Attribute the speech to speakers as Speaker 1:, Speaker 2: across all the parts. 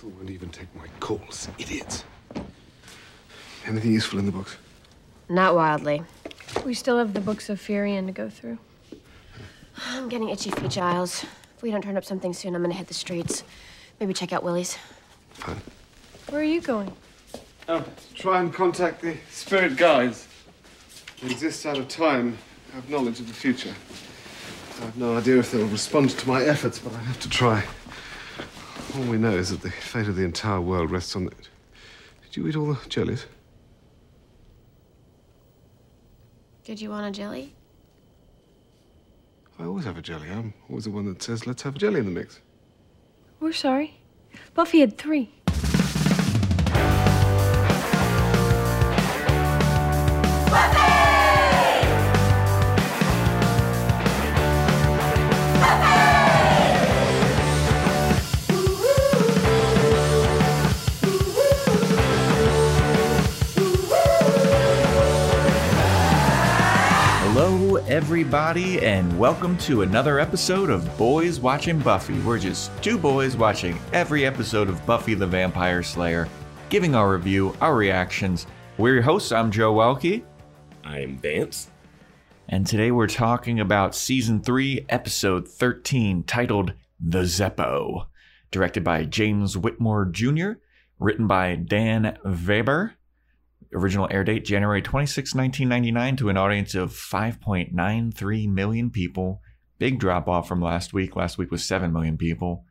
Speaker 1: Still won't even take my calls. Idiots. Anything useful in the books?
Speaker 2: Not wildly.
Speaker 3: We still have the books of Furion to go through.
Speaker 2: I'm getting itchy feet, Giles. If we don't turn up something soon, I'm gonna hit the streets. Maybe check out Willie's.
Speaker 1: Fine.
Speaker 3: Where are you going?
Speaker 1: Oh, try and contact the spirit guides. They exist out of time, have knowledge of the future. I have no idea if they'll respond to my efforts, but I have to try. All we know is that the fate of the entire world rests on it. Did you eat all the jellies?
Speaker 2: Did you want a jelly?
Speaker 1: I always have a jelly. I'm always the one that says, let's have a jelly in the mix.
Speaker 3: We're sorry. Buffy had three.
Speaker 4: Everybody, and welcome to another episode of Boys Watching Buffy. We're just two boys watching every episode of Buffy the Vampire Slayer, giving our review, our reactions. We're your hosts. I'm Joe Welke,
Speaker 5: I'm Vance.
Speaker 4: and today we're talking about Season 3, Episode 13, titled The Zeppo, directed by James Whitmore Jr., written by Dan Vebber. Original air date January 26, 1999, to an audience of 5.93 million people. Big drop off from last week. Last week was 7 million people.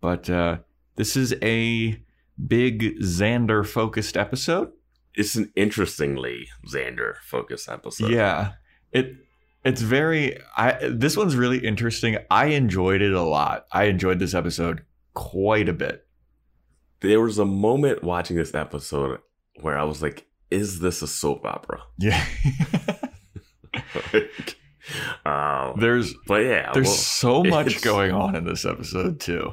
Speaker 4: But uh, this is a big Xander focused episode.
Speaker 5: It's an interestingly Xander focused episode.
Speaker 4: Yeah. It it's very I this one's really interesting. I enjoyed it a lot. I enjoyed this episode quite a bit.
Speaker 5: There was a moment watching this episode where I was like, is this a soap opera?
Speaker 4: Yeah.
Speaker 5: Like, um,
Speaker 4: there's
Speaker 5: but yeah,
Speaker 4: there's
Speaker 5: well,
Speaker 4: so much going on in this episode too.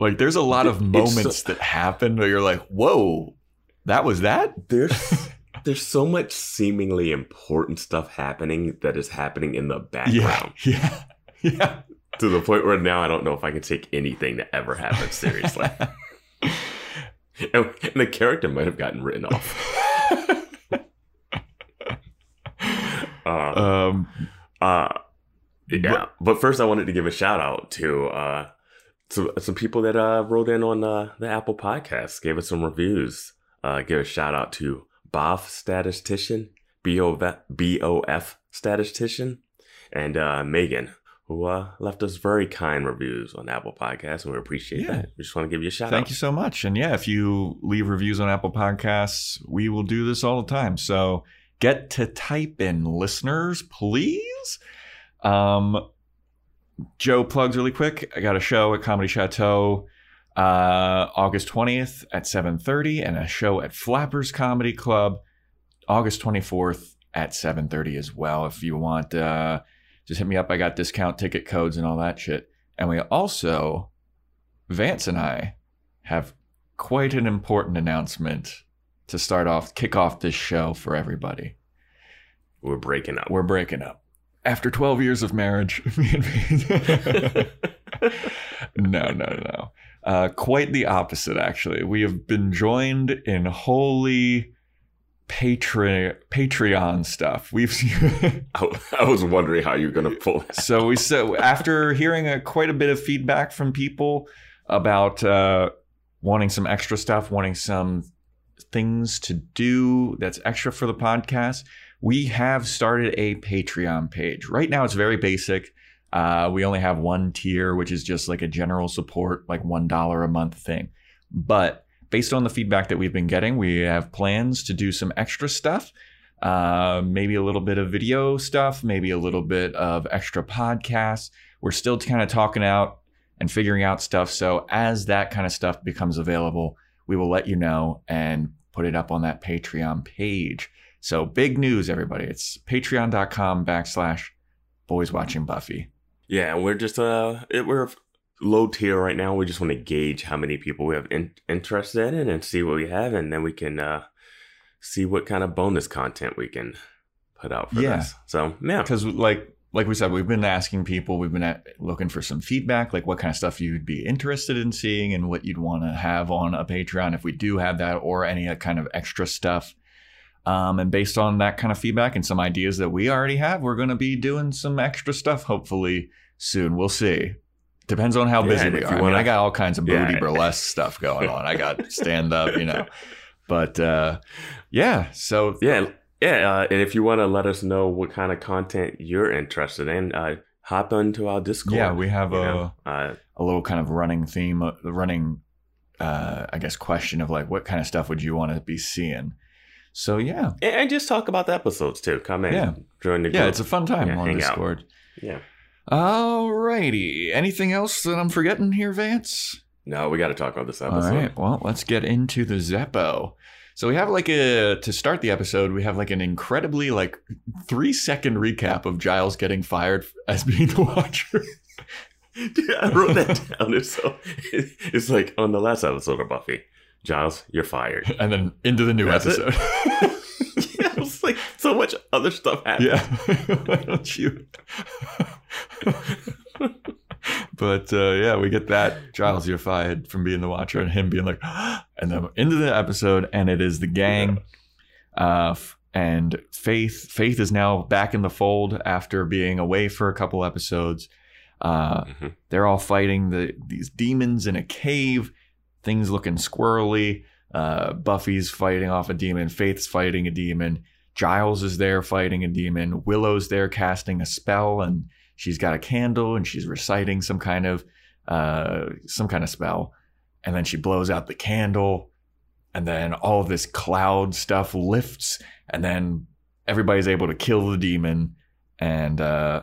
Speaker 4: Like there's a lot of moments
Speaker 5: so-
Speaker 4: that happen where you're like, "Whoa, that was that?"
Speaker 5: there's there's so much seemingly important stuff happening that is happening in the background
Speaker 4: Yeah. Yeah. Yeah.
Speaker 5: to the point where now I don't know if I can take anything that ever happened seriously. and, and the character might have gotten written off. Um,
Speaker 4: um
Speaker 5: Uh, yeah. But, first, I wanted to give a shout out to uh, some some people that uh, wrote in on uh, the Apple Podcast, gave us some reviews. Uh, give a shout out to Bof Statistician, B O B O F Statistician, and uh, Megan, who uh, left us very kind reviews on Apple Podcasts, and we appreciate
Speaker 4: Yeah.
Speaker 5: that. We just want to give you a shout
Speaker 4: Thank
Speaker 5: out.
Speaker 4: Thank you so much. And yeah, if you leave reviews on Apple Podcasts, we will do this all the time. So get to type in listeners, please. Um, Joe plugs really quick. I got a show at Comedy Chateau uh, August 20th at 7.30 and a show at Flappers Comedy Club August 24th at 7.30 as well. If you want, uh, just hit me up. I got discount ticket codes and all that shit. And we also Vance and I have quite an important announcement to start off, kick off this show for everybody.
Speaker 5: We're breaking up.
Speaker 4: We're breaking up. After 12 years of marriage, me and Vance. no, no, no. Uh, quite the opposite, actually. We have been joined in holy Patre- Patreon stuff. We've
Speaker 5: I, I was wondering how you're going to pull this.
Speaker 4: so we so after hearing a, quite a bit of feedback from people about uh, wanting some extra stuff, wanting some things to do that's extra for the podcast, we have started a Patreon page. Right now, it's very basic. Uh, we only have one tier, which is just like a general support, like one dollar a month thing. But based on the feedback that we've been getting, we have plans to do some extra stuff uh, maybe a little bit of video stuff, maybe a little bit of extra podcasts. We're still kind of talking out and figuring out stuff. So as that kind of stuff becomes available, we will let you know and put it up on that Patreon page. So big news, everybody. It's patreon.com backslash boys watching Buffy.
Speaker 5: Yeah, we're just uh, it, we're low tier right now. We just want to gauge how many people we have in, interested in and see what we have, and then we can uh, see what kind of bonus content we can put out for
Speaker 4: Yeah.
Speaker 5: this. So yeah,
Speaker 4: Because like like we said, we've been asking people, we've been at, looking for some feedback, like what kind of stuff you'd be interested in seeing and what you'd want to have on a Patreon if we do have that, or any kind of extra stuff. Um, and based on that kind of feedback and some ideas that we already have, we're going to be doing some extra stuff hopefully soon. We'll see. Depends on how
Speaker 5: Yeah,
Speaker 4: busy we are.
Speaker 5: you
Speaker 4: I mean, I got all kinds of booty
Speaker 5: Yeah.
Speaker 4: burlesque stuff going on. I got stand up, you know. But uh, yeah, so
Speaker 5: Yeah, yeah. Uh, and if you want to let us know what kind of content you're interested in, uh, hop onto our Discord.
Speaker 4: Yeah, we have a
Speaker 5: uh,
Speaker 4: a little kind of running theme, uh, the running, uh, I guess, question of like, what kind of stuff would you want to be seeing? So yeah,
Speaker 5: and, and just talk about the episodes too. Come in,
Speaker 4: Yeah.
Speaker 5: join the
Speaker 4: yeah, it's a fun time
Speaker 5: Yeah,
Speaker 4: on
Speaker 5: hang out.
Speaker 4: Discord.
Speaker 5: yeah.
Speaker 4: Alrighty, anything else that I'm forgetting here, Vance?
Speaker 5: No, we got to talk about this
Speaker 4: All
Speaker 5: episode.
Speaker 4: right, well, let's get into the Zeppo. So we have like a to start the episode, we have like an incredibly like three second recap of Giles getting fired as being the Watcher.
Speaker 5: Dude, I wrote that down. It's so it's like on the last episode of Buffy, Giles, you're fired.
Speaker 4: and then into the new
Speaker 5: That's
Speaker 4: episode.
Speaker 5: yeah, it was like so much other stuff happened.
Speaker 4: Yeah. Why don't you? But uh, yeah, we get that. Giles, you're fired from being the watcher, and him being like, and then into the episode, and it is the gang. Uh, and Faith, Faith is now back in the fold after being away for a couple episodes. Uh,
Speaker 5: Mhm.
Speaker 4: they're all fighting the these demons in a cave. Things looking squirrely. Uh, Buffy's fighting off a demon. Faith's fighting a demon. Giles is there fighting a demon. Willow's there casting a spell, and she's got a candle and she's reciting some kind of uh, some kind of spell. And then she blows out the candle, and then all of this cloud stuff lifts, and then everybody's able to kill the demon. And uh,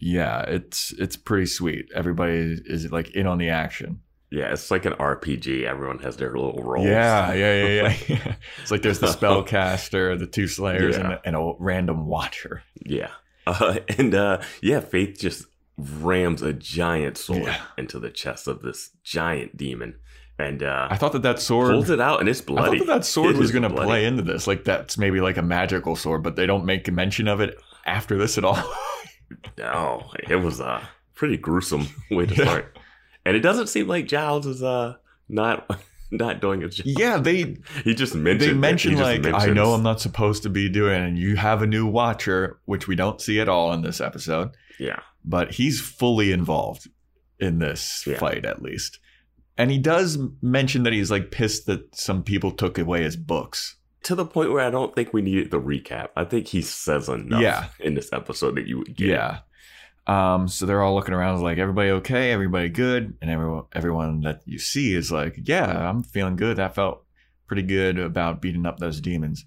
Speaker 4: yeah, it's it's pretty sweet. Everybody is like in on the action.
Speaker 5: Yeah, it's like an RPG. Everyone has their little roles.
Speaker 4: Yeah, yeah, yeah, yeah. it's like there's the spellcaster, the two slayers, and,
Speaker 5: Yeah.
Speaker 4: and a random watcher.
Speaker 5: Yeah. Uh, and uh, yeah, Faith just rams a giant sword
Speaker 4: Yeah.
Speaker 5: into the chest of this giant demon and uh,
Speaker 4: I thought that that sword.
Speaker 5: pulls it out and it's
Speaker 4: I
Speaker 5: bloody.
Speaker 4: thought that that sword
Speaker 5: It
Speaker 4: was going to play into this. Like that's maybe like a magical sword, but they don't make mention of it after this at all.
Speaker 5: No, it was a pretty gruesome way to
Speaker 4: Yeah.
Speaker 5: start. And it doesn't seem like Giles is uh, not not doing his job.
Speaker 4: yeah, they
Speaker 5: He just mentioned
Speaker 4: they
Speaker 5: it.
Speaker 4: mention
Speaker 5: He just
Speaker 4: like I know I'm not supposed to be doing, and you have a new watcher, which we don't see at all in this episode.
Speaker 5: Yeah.
Speaker 4: but he's fully involved in this
Speaker 5: Yeah.
Speaker 4: fight at least. And he does mention that he's like pissed that some people took away his books.
Speaker 5: To the point where I don't think we needed the recap. I think he says enough
Speaker 4: Yeah.
Speaker 5: in this episode that you would get.
Speaker 4: Yeah. Um, so they're all looking around like everybody okay, everybody good, and everyone everyone that you see is like, yeah, I'm feeling good. That felt pretty good about beating up those demons.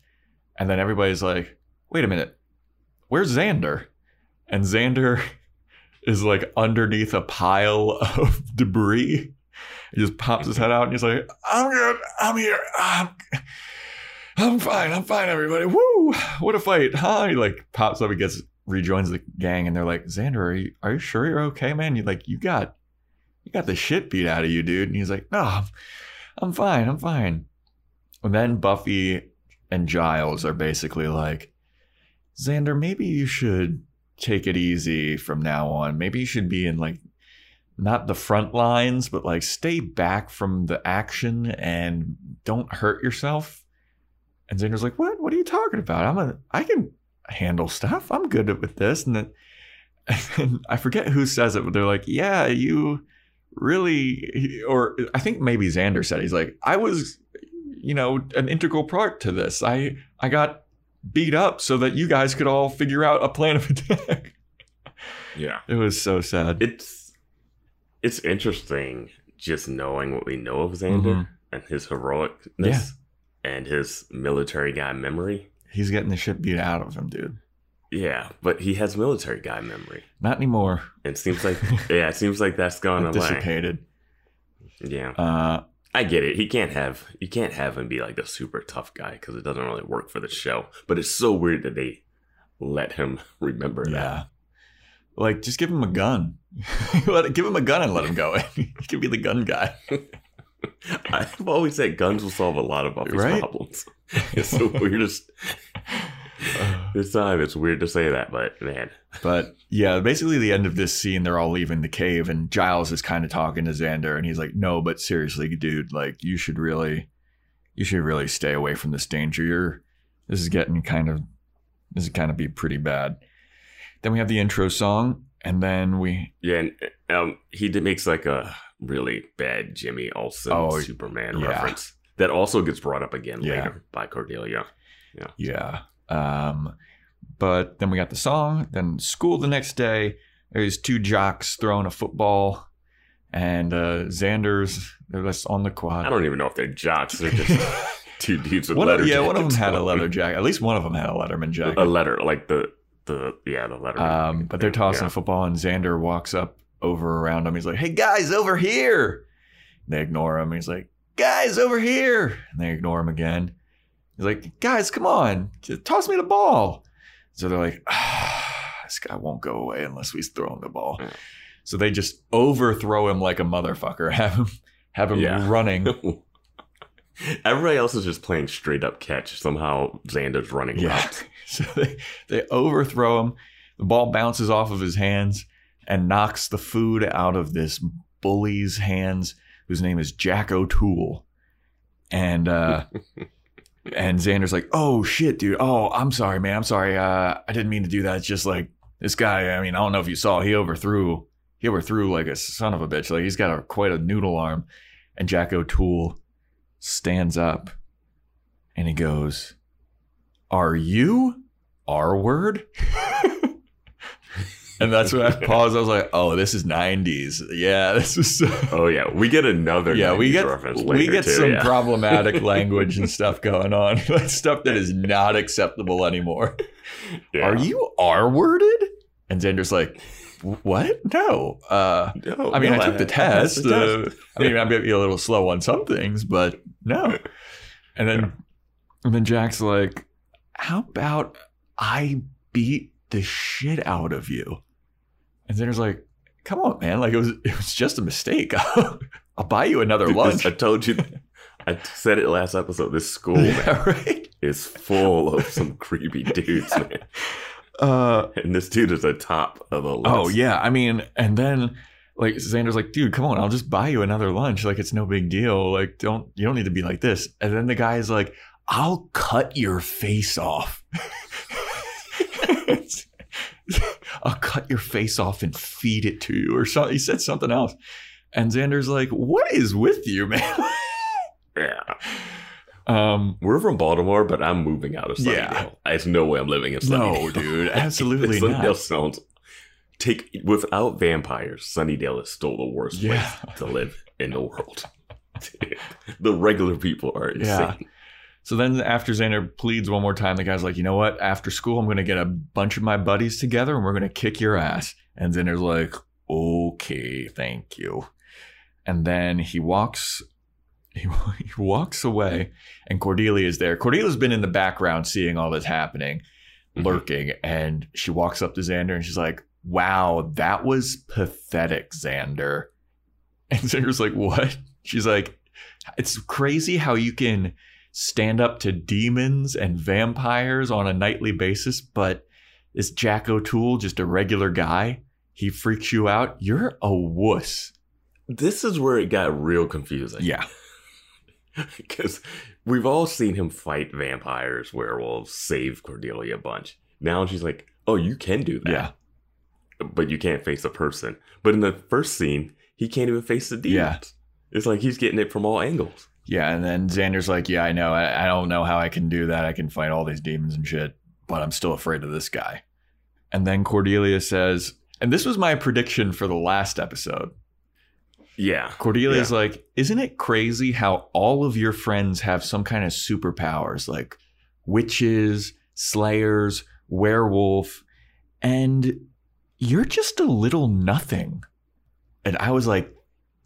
Speaker 4: And then everybody's like, wait a minute, where's Xander? And Xander is like underneath a pile of debris. He just pops his head out and he's like, I'm good. I'm here. I'm, I'm fine. I'm fine, everybody. Woo! What a fight, huh? He like pops up. He gets rejoins the gang, and they're like, Xander, are you are you sure you're okay, man? You like you got you got the shit beat out of you, dude. And he's like, No, I'm, fine. I'm fine. And then Buffy and Giles are basically like, Xander, maybe you should take it easy from now on. Maybe you should be in like not the front lines, but like stay back from the action and don't hurt yourself. And Xander's like, "What? What are you talking about? I'm a, I can handle stuff. I'm good with this." And then and I forget who says it, but they're like, "Yeah, you really," or I think maybe Xander said, "He's like, I was, you know, an integral part to this. I I got beat up so that you guys could all figure out a plan of attack."
Speaker 5: Yeah.
Speaker 4: It was so sad.
Speaker 5: It's it's interesting just knowing what we know of Xander
Speaker 4: Mhm.
Speaker 5: and his heroicness
Speaker 4: Yeah.
Speaker 5: and his military guy memory.
Speaker 4: He's getting the shit beat out of him, dude.
Speaker 5: Yeah, but he has military guy memory.
Speaker 4: Not anymore.
Speaker 5: It seems like yeah, it seems like that's gone away.
Speaker 4: Dissipated.
Speaker 5: Yeah,
Speaker 4: Uh,
Speaker 5: I get it. He can't have you can't have him be like the super tough guy because it doesn't really work for the show. But it's so weird that they let him remember
Speaker 4: yeah. Like, just give him a gun. give him a gun and let him go. he can be the gun guy.
Speaker 5: I've always said guns will solve a lot of Buffy's
Speaker 4: Right?
Speaker 5: problems. it's the weirdest. This time it's weird to say that, but man,
Speaker 4: But yeah, basically the end of this scene, they're all leaving the cave, and Giles is kind of talking to Xander, and he's like, "No, but seriously, dude, like you should really, you should really stay away from this danger. You're, this is getting kind of, this is kind of be pretty bad." Then we have the intro song, and then we,
Speaker 5: yeah, and um, he makes like a really bad Jimmy Olsen
Speaker 4: Oh,
Speaker 5: Superman
Speaker 4: yeah.
Speaker 5: reference that also gets brought up again
Speaker 4: Yeah.
Speaker 5: later by Cordelia.
Speaker 4: yeah, Yeah. um, but then we got the song. Then school the next day. There's two jocks throwing a football, and uh, Xander's they're just on the quad.
Speaker 5: I don't even know if they're jocks; they're just two dudes with
Speaker 4: One
Speaker 5: letter
Speaker 4: yeah, one of them had a leather jacket. At least one of them had a Letterman jacket.
Speaker 5: a letter, like the the yeah the letter.
Speaker 4: Um, but they're tossing
Speaker 5: Yeah.
Speaker 4: a football, and Xander walks up over around him. He's like, "Hey guys, over here!" They ignore him. He's like, "Guys, over here!" And they ignore him again. He's like, "Guys, come on, just toss me the ball." So they're like, ah, "This guy won't go away unless we throw him the ball."
Speaker 5: Yeah.
Speaker 4: So they just overthrow him like a motherfucker. Have him, have him
Speaker 5: Yeah.
Speaker 4: running.
Speaker 5: Everybody else is just playing straight up catch. Somehow Xander's running
Speaker 4: Yeah.
Speaker 5: routes.
Speaker 4: So they, they overthrow him. The ball bounces off of his hands and knocks the food out of this bully's hands, whose name is Jack O'Toole. And uh, and Xander's like, "Oh shit, dude! Oh, I'm sorry, man. I'm sorry. Uh, I didn't mean to do that. It's just like this guy. I mean, I don't know if you saw. He overthrew. He overthrew like a son of a bitch. Like he's got a quite a noodle arm." And Jack O'Toole stands up and he goes, Are you R word? and that's when I paused. I was like, Oh, this is 90s. Yeah, this is.
Speaker 5: Oh yeah, we get another
Speaker 4: yeah, we get we get
Speaker 5: too,
Speaker 4: some
Speaker 5: yeah.
Speaker 4: problematic language and stuff going on, stuff that is not acceptable anymore.
Speaker 5: Yeah.
Speaker 4: Are you R worded? And Xander's like, What? No. Uh,
Speaker 5: No,
Speaker 4: I mean,
Speaker 5: no,
Speaker 4: I took the test. Uh, I mean, I might be a little slow on some things, but no. And then, and then Jack's like, "How about I beat the shit out of you?" And Xander's like, "Come on, man! Like it was, it was just a mistake. I'll buy you another
Speaker 5: Dude,
Speaker 4: lunch."
Speaker 5: I told you. I said it last episode. This school
Speaker 4: yeah, right.
Speaker 5: is full of some creepy dudes, man.
Speaker 4: Uh,
Speaker 5: And this dude is the top of the list.
Speaker 4: oh yeah. I mean, and then like Xander's like, "Dude, come on! I'll just buy you another lunch. Like it's no big deal. Like don't you don't need to be like this." And then the guy's like, "I'll cut your face off." I'll cut your face off and feed it to you, or something. He said something else, and Xander's like, "What is with you, man?"
Speaker 5: Yeah.
Speaker 4: um,
Speaker 5: We're from Baltimore, but I'm moving out of Sunnydale.
Speaker 4: Yeah.
Speaker 5: There's no way I'm living in Sunnydale.
Speaker 4: no, dude, absolutely
Speaker 5: Sunnydale
Speaker 4: not.
Speaker 5: sounds take without vampires. Sunnydale is still the worst
Speaker 4: Yeah.
Speaker 5: place to live in the world. the regular people are insane.
Speaker 4: Yeah. So then, after Xander pleads one more time, the guy's like, "You know what? After school, I'm going to get a bunch of my buddies together, and we're going to kick your ass." And Xander's like, "Okay, thank you." And then he walks, he, he walks away, and Cordelia is there. Cordelia's been in the background, seeing all this happening,
Speaker 5: Mhm.
Speaker 4: lurking, and she walks up to Xander, and she's like, "Wow, that was pathetic, Xander." And Xander's like, "What?" She's like, "It's crazy how you can." Stand up to demons and vampires on a nightly basis, but is Jack O'Toole just a regular guy? He freaks you out. You're a wuss.
Speaker 5: This is where it got real confusing.
Speaker 4: Yeah.
Speaker 5: Because we've all seen him fight vampires, werewolves, save Cordelia a bunch. Now she's like, oh, you can do that.
Speaker 4: Yeah.
Speaker 5: But you can't face a person. But in the first scene, he can't even face the demons.
Speaker 4: Yeah.
Speaker 5: It's like he's getting it from all angles.
Speaker 4: Yeah. And then Xander's like, Yeah, I know. I, I don't know how I can do that. I can fight all these demons and shit, but I'm still afraid of this guy. And then Cordelia says, and this was my prediction for the last episode.
Speaker 5: Yeah.
Speaker 4: Cordelia's like, isn't it crazy how all of your friends have some kind of superpowers like witches, slayers, werewolf, and you're just a little nothing? And I was like,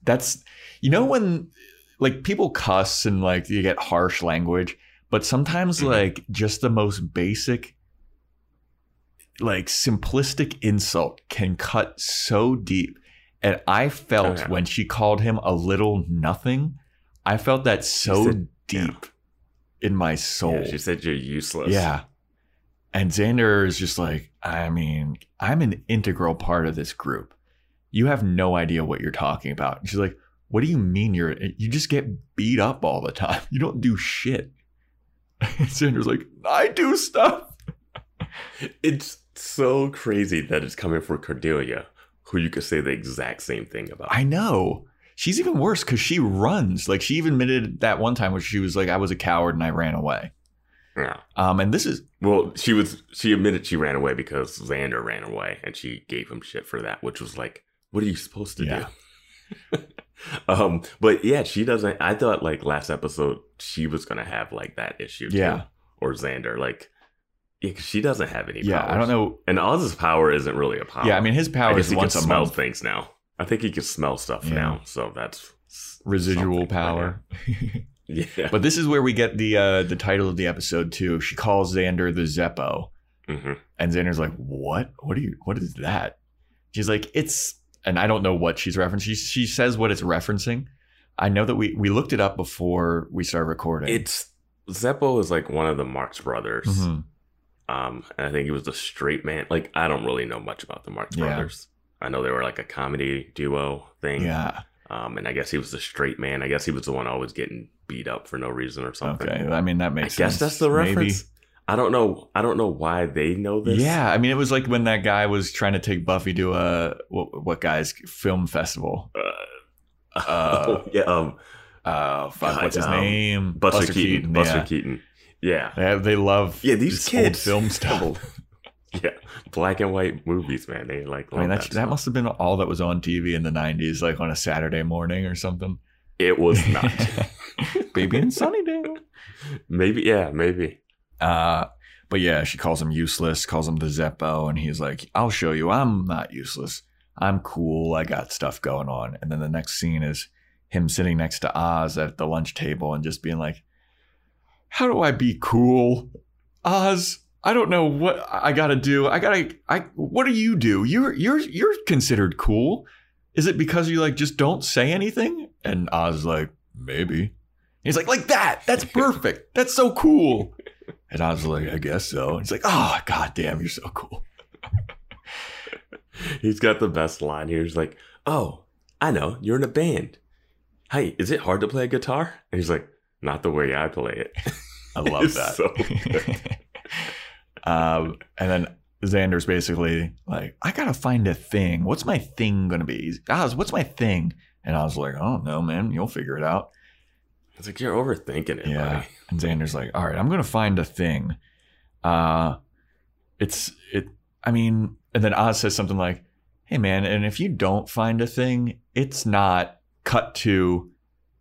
Speaker 4: that's, you know, when like people cuss and like you get harsh language, but sometimes
Speaker 5: Mhm.
Speaker 4: like just the most basic, like simplistic insult can cut so deep. And I felt
Speaker 5: yeah.
Speaker 4: when she called him a little nothing, I felt that so
Speaker 5: said-
Speaker 4: deep in my soul.
Speaker 5: Yeah, she said you're useless.
Speaker 4: Yeah. And Xander is just like, I mean, I'm an integral part of this group. You have no idea what you're talking about. And she's like, What do you mean you're you just get beat up all the time? You don't do shit. And Xander's like, I do stuff.
Speaker 5: It's so crazy that it's coming from Cordelia, who you could say the exact same thing about.
Speaker 4: I know. She's even worse because she runs. Like she even admitted that one time where she was like, I was a coward and I ran away.
Speaker 5: yeah.
Speaker 4: Um, and this is
Speaker 5: Well, she was. She admitted she ran away because Xander ran away, and she gave him shit for that, which was like, what are you supposed to
Speaker 4: Yeah.
Speaker 5: do? um, but yeah, she doesn't. I thought like last episode she was gonna have like that issue, too.
Speaker 4: Yeah.
Speaker 5: or Xander, like, yeah, she doesn't have any.
Speaker 4: yeah, I don't know.
Speaker 5: And Oz's power isn't really a power.
Speaker 4: Yeah, I mean his power is
Speaker 5: he can
Speaker 4: once a
Speaker 5: smell
Speaker 4: month.
Speaker 5: things now. I think he can smell stuff
Speaker 4: Yeah.
Speaker 5: now, so that's
Speaker 4: Residual power.
Speaker 5: Yeah,
Speaker 4: But this is where we get the uh, the title of the episode too. She calls Xander the Zeppo,
Speaker 5: hmm
Speaker 4: and Xander's like, "What? What are you? What is that?" She's like, "It's," and I don't know what she's referencing. She, she says what it's referencing. I know that we we looked it up before we started recording.
Speaker 5: it's Zeppo is like one of the Marx brothers.
Speaker 4: Mhm.
Speaker 5: Um, and I think he was the straight man. Like, I don't really know much about the Marx
Speaker 4: Yeah.
Speaker 5: brothers. I know they were like a comedy duo thing.
Speaker 4: yeah.
Speaker 5: Um, and I guess he was the straight man. I guess he was the one always getting beat up for no reason or something.
Speaker 4: Okay. I mean that makes.
Speaker 5: I
Speaker 4: makes
Speaker 5: guess
Speaker 4: sense.
Speaker 5: that's the
Speaker 4: Maybe.
Speaker 5: I don't know. I don't know why they know this.
Speaker 4: Yeah, I mean, it was like when that guy was trying to take Buffy to a what, what guy's film festival.
Speaker 5: Uh,
Speaker 4: Uh,
Speaker 5: yeah. Um,
Speaker 4: Uh, fuck,
Speaker 5: God,
Speaker 4: what's his
Speaker 5: um,
Speaker 4: name?
Speaker 5: Buster, Keaton. Buster
Speaker 4: yeah.
Speaker 5: Keaton. Yeah.
Speaker 4: They, love
Speaker 5: Yeah. These kids.
Speaker 4: film stuff.
Speaker 5: yeah. Black and white movies, man. They like.
Speaker 4: I mean, that, that must have been all that was on TV in the '90s, like on a Saturday morning or something.
Speaker 5: It was not.
Speaker 4: Baby in Sunnydale.
Speaker 5: maybe. Yeah. Maybe.
Speaker 4: Uh, but yeah, she calls him useless, calls him the Zeppo, and he's like, "I'll show you. I'm not useless. I'm cool. I got stuff going on." And then the next scene is him sitting next to Oz at the lunch table and just being like, "How do I be cool, Oz?" I don't know what I gotta do. I gotta. I. What do you do? You're you're you're considered cool. Is it because you like just don't say anything? And Oz is like, maybe. He's like, like that. That's perfect. That's so cool. And I was like, I guess so. He's like, oh, god damn, you're so cool.
Speaker 5: He's got the best line here. He's like, "Oh, I know. You're in a band. Hey, is it hard to play a guitar?" And he's like, "Not the way I play it."
Speaker 4: I love
Speaker 5: It's
Speaker 4: that.
Speaker 5: so
Speaker 4: um, and then Xander's basically like, I gotta find a thing. What's my thing gonna be? Oz, what's my thing? And I was like, I don't know, man. You'll figure it out.
Speaker 5: It's like you're overthinking it.
Speaker 4: Yeah.
Speaker 5: buddy.
Speaker 4: And Xander's like, all right, I'm gonna find a thing. Uh it's it I mean, and then Oz says something like, Hey man, and if you don't find a thing, it's not cut to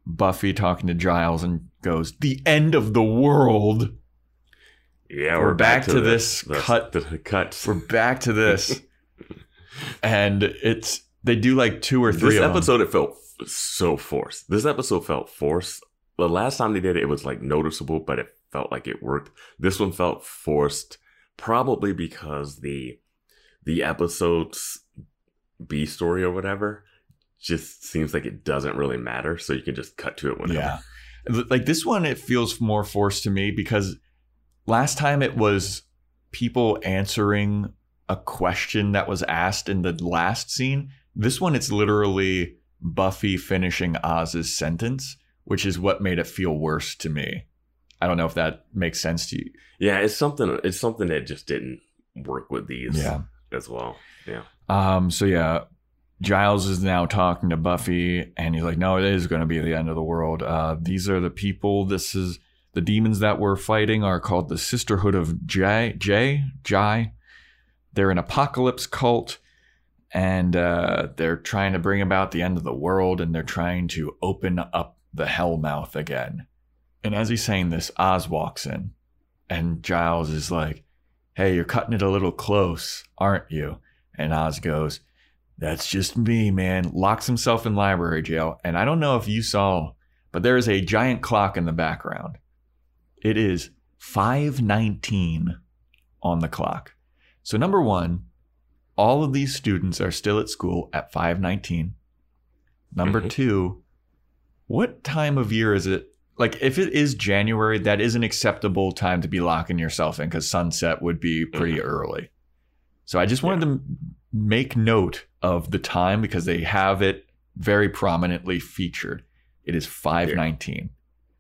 Speaker 4: Buffy talking to Giles and goes, The end of the world.
Speaker 5: Yeah,
Speaker 4: We're back to
Speaker 5: the-
Speaker 4: this
Speaker 5: the-
Speaker 4: cut-
Speaker 5: The cuts.
Speaker 4: We're back to this. and it's they do like two or three
Speaker 5: This
Speaker 4: of them.
Speaker 5: episode, it felt so forced. This episode felt forced. The last time they did it, it was like noticeable, but it felt like it worked. This one felt forced, probably because the the episode's B story or whatever just seems like it doesn't really matter. So you can just cut to it whenever.
Speaker 4: Yeah. Like this one, it feels more forced to me because last time it was people answering a question that was asked in the last scene. This one, it's literally Buffy finishing Oz's sentence, which is what made it feel worse to me. I don't know if that makes sense to you.
Speaker 5: Yeah, it's something. It's something that just didn't work with these. Yeah. as well. Yeah.
Speaker 4: Um, so yeah, Giles is now talking to Buffy, and he's like, "No, it is going to be the end of the world. Uh, these are the people. This is the demons that we're fighting are called the Sisterhood of J. J. Jai. They're an apocalypse cult, and uh, they're trying to bring about the end of the world, and they're trying to open up the Hellmouth again." And as he's saying this, Oz walks in, and Giles is like, "Hey, you're cutting it a little close, aren't you?" And Oz goes, That's just me, man. Locks himself in library jail. And I don't know if you saw, but there is a giant clock in the background. It is 519 on the clock. So number one, all of these students are still at school at 519. Number
Speaker 5: Mhm.
Speaker 4: two, what time of year is it like if it is January, that is an acceptable time to be locking yourself in because sunset would be pretty mm-hmm. early. So I just wanted to make note of the time because they have it very prominently featured. It is 519.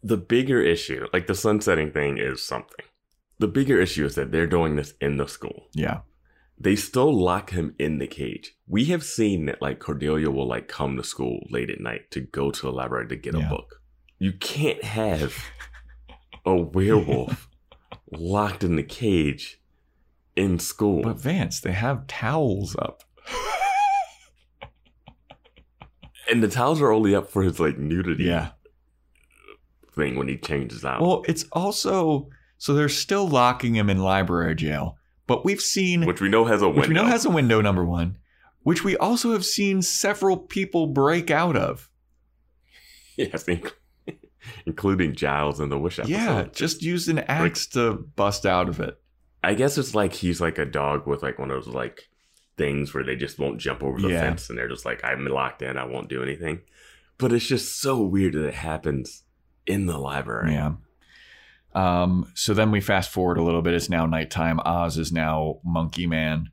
Speaker 5: The bigger issue, like the sunsetting thing, is something. The bigger issue is that they're doing this in the school.
Speaker 4: Yeah.
Speaker 5: They still lock him in the cage. We have seen that like Cordelia will like come to school late at night to go to the library to get
Speaker 4: Yeah.
Speaker 5: a book. You can't have a werewolf locked in the cage in school.
Speaker 4: But Vance, they have towels up.
Speaker 5: and the towels are only up for his like nudity
Speaker 4: Yeah.
Speaker 5: thing when he changes out.
Speaker 4: Well, it's also so they're still locking him in library jail, but we've seen
Speaker 5: which we know has a window.
Speaker 4: which we know has a window number one, which we also have seen several people break out of.
Speaker 5: yes, inc- including Giles in the Wish episode.
Speaker 4: Yeah, just used an axe to bust out of it.
Speaker 5: I guess it's like he's like a dog with like one of those like things where they just won't jump over the
Speaker 4: Yeah.
Speaker 5: fence and they're just like, I'm locked in, I won't do anything. But it's just so weird that it happens in the library.
Speaker 4: Yeah. Um, so then we fast forward a little bit. It's now nighttime. Oz is now Monkey Man.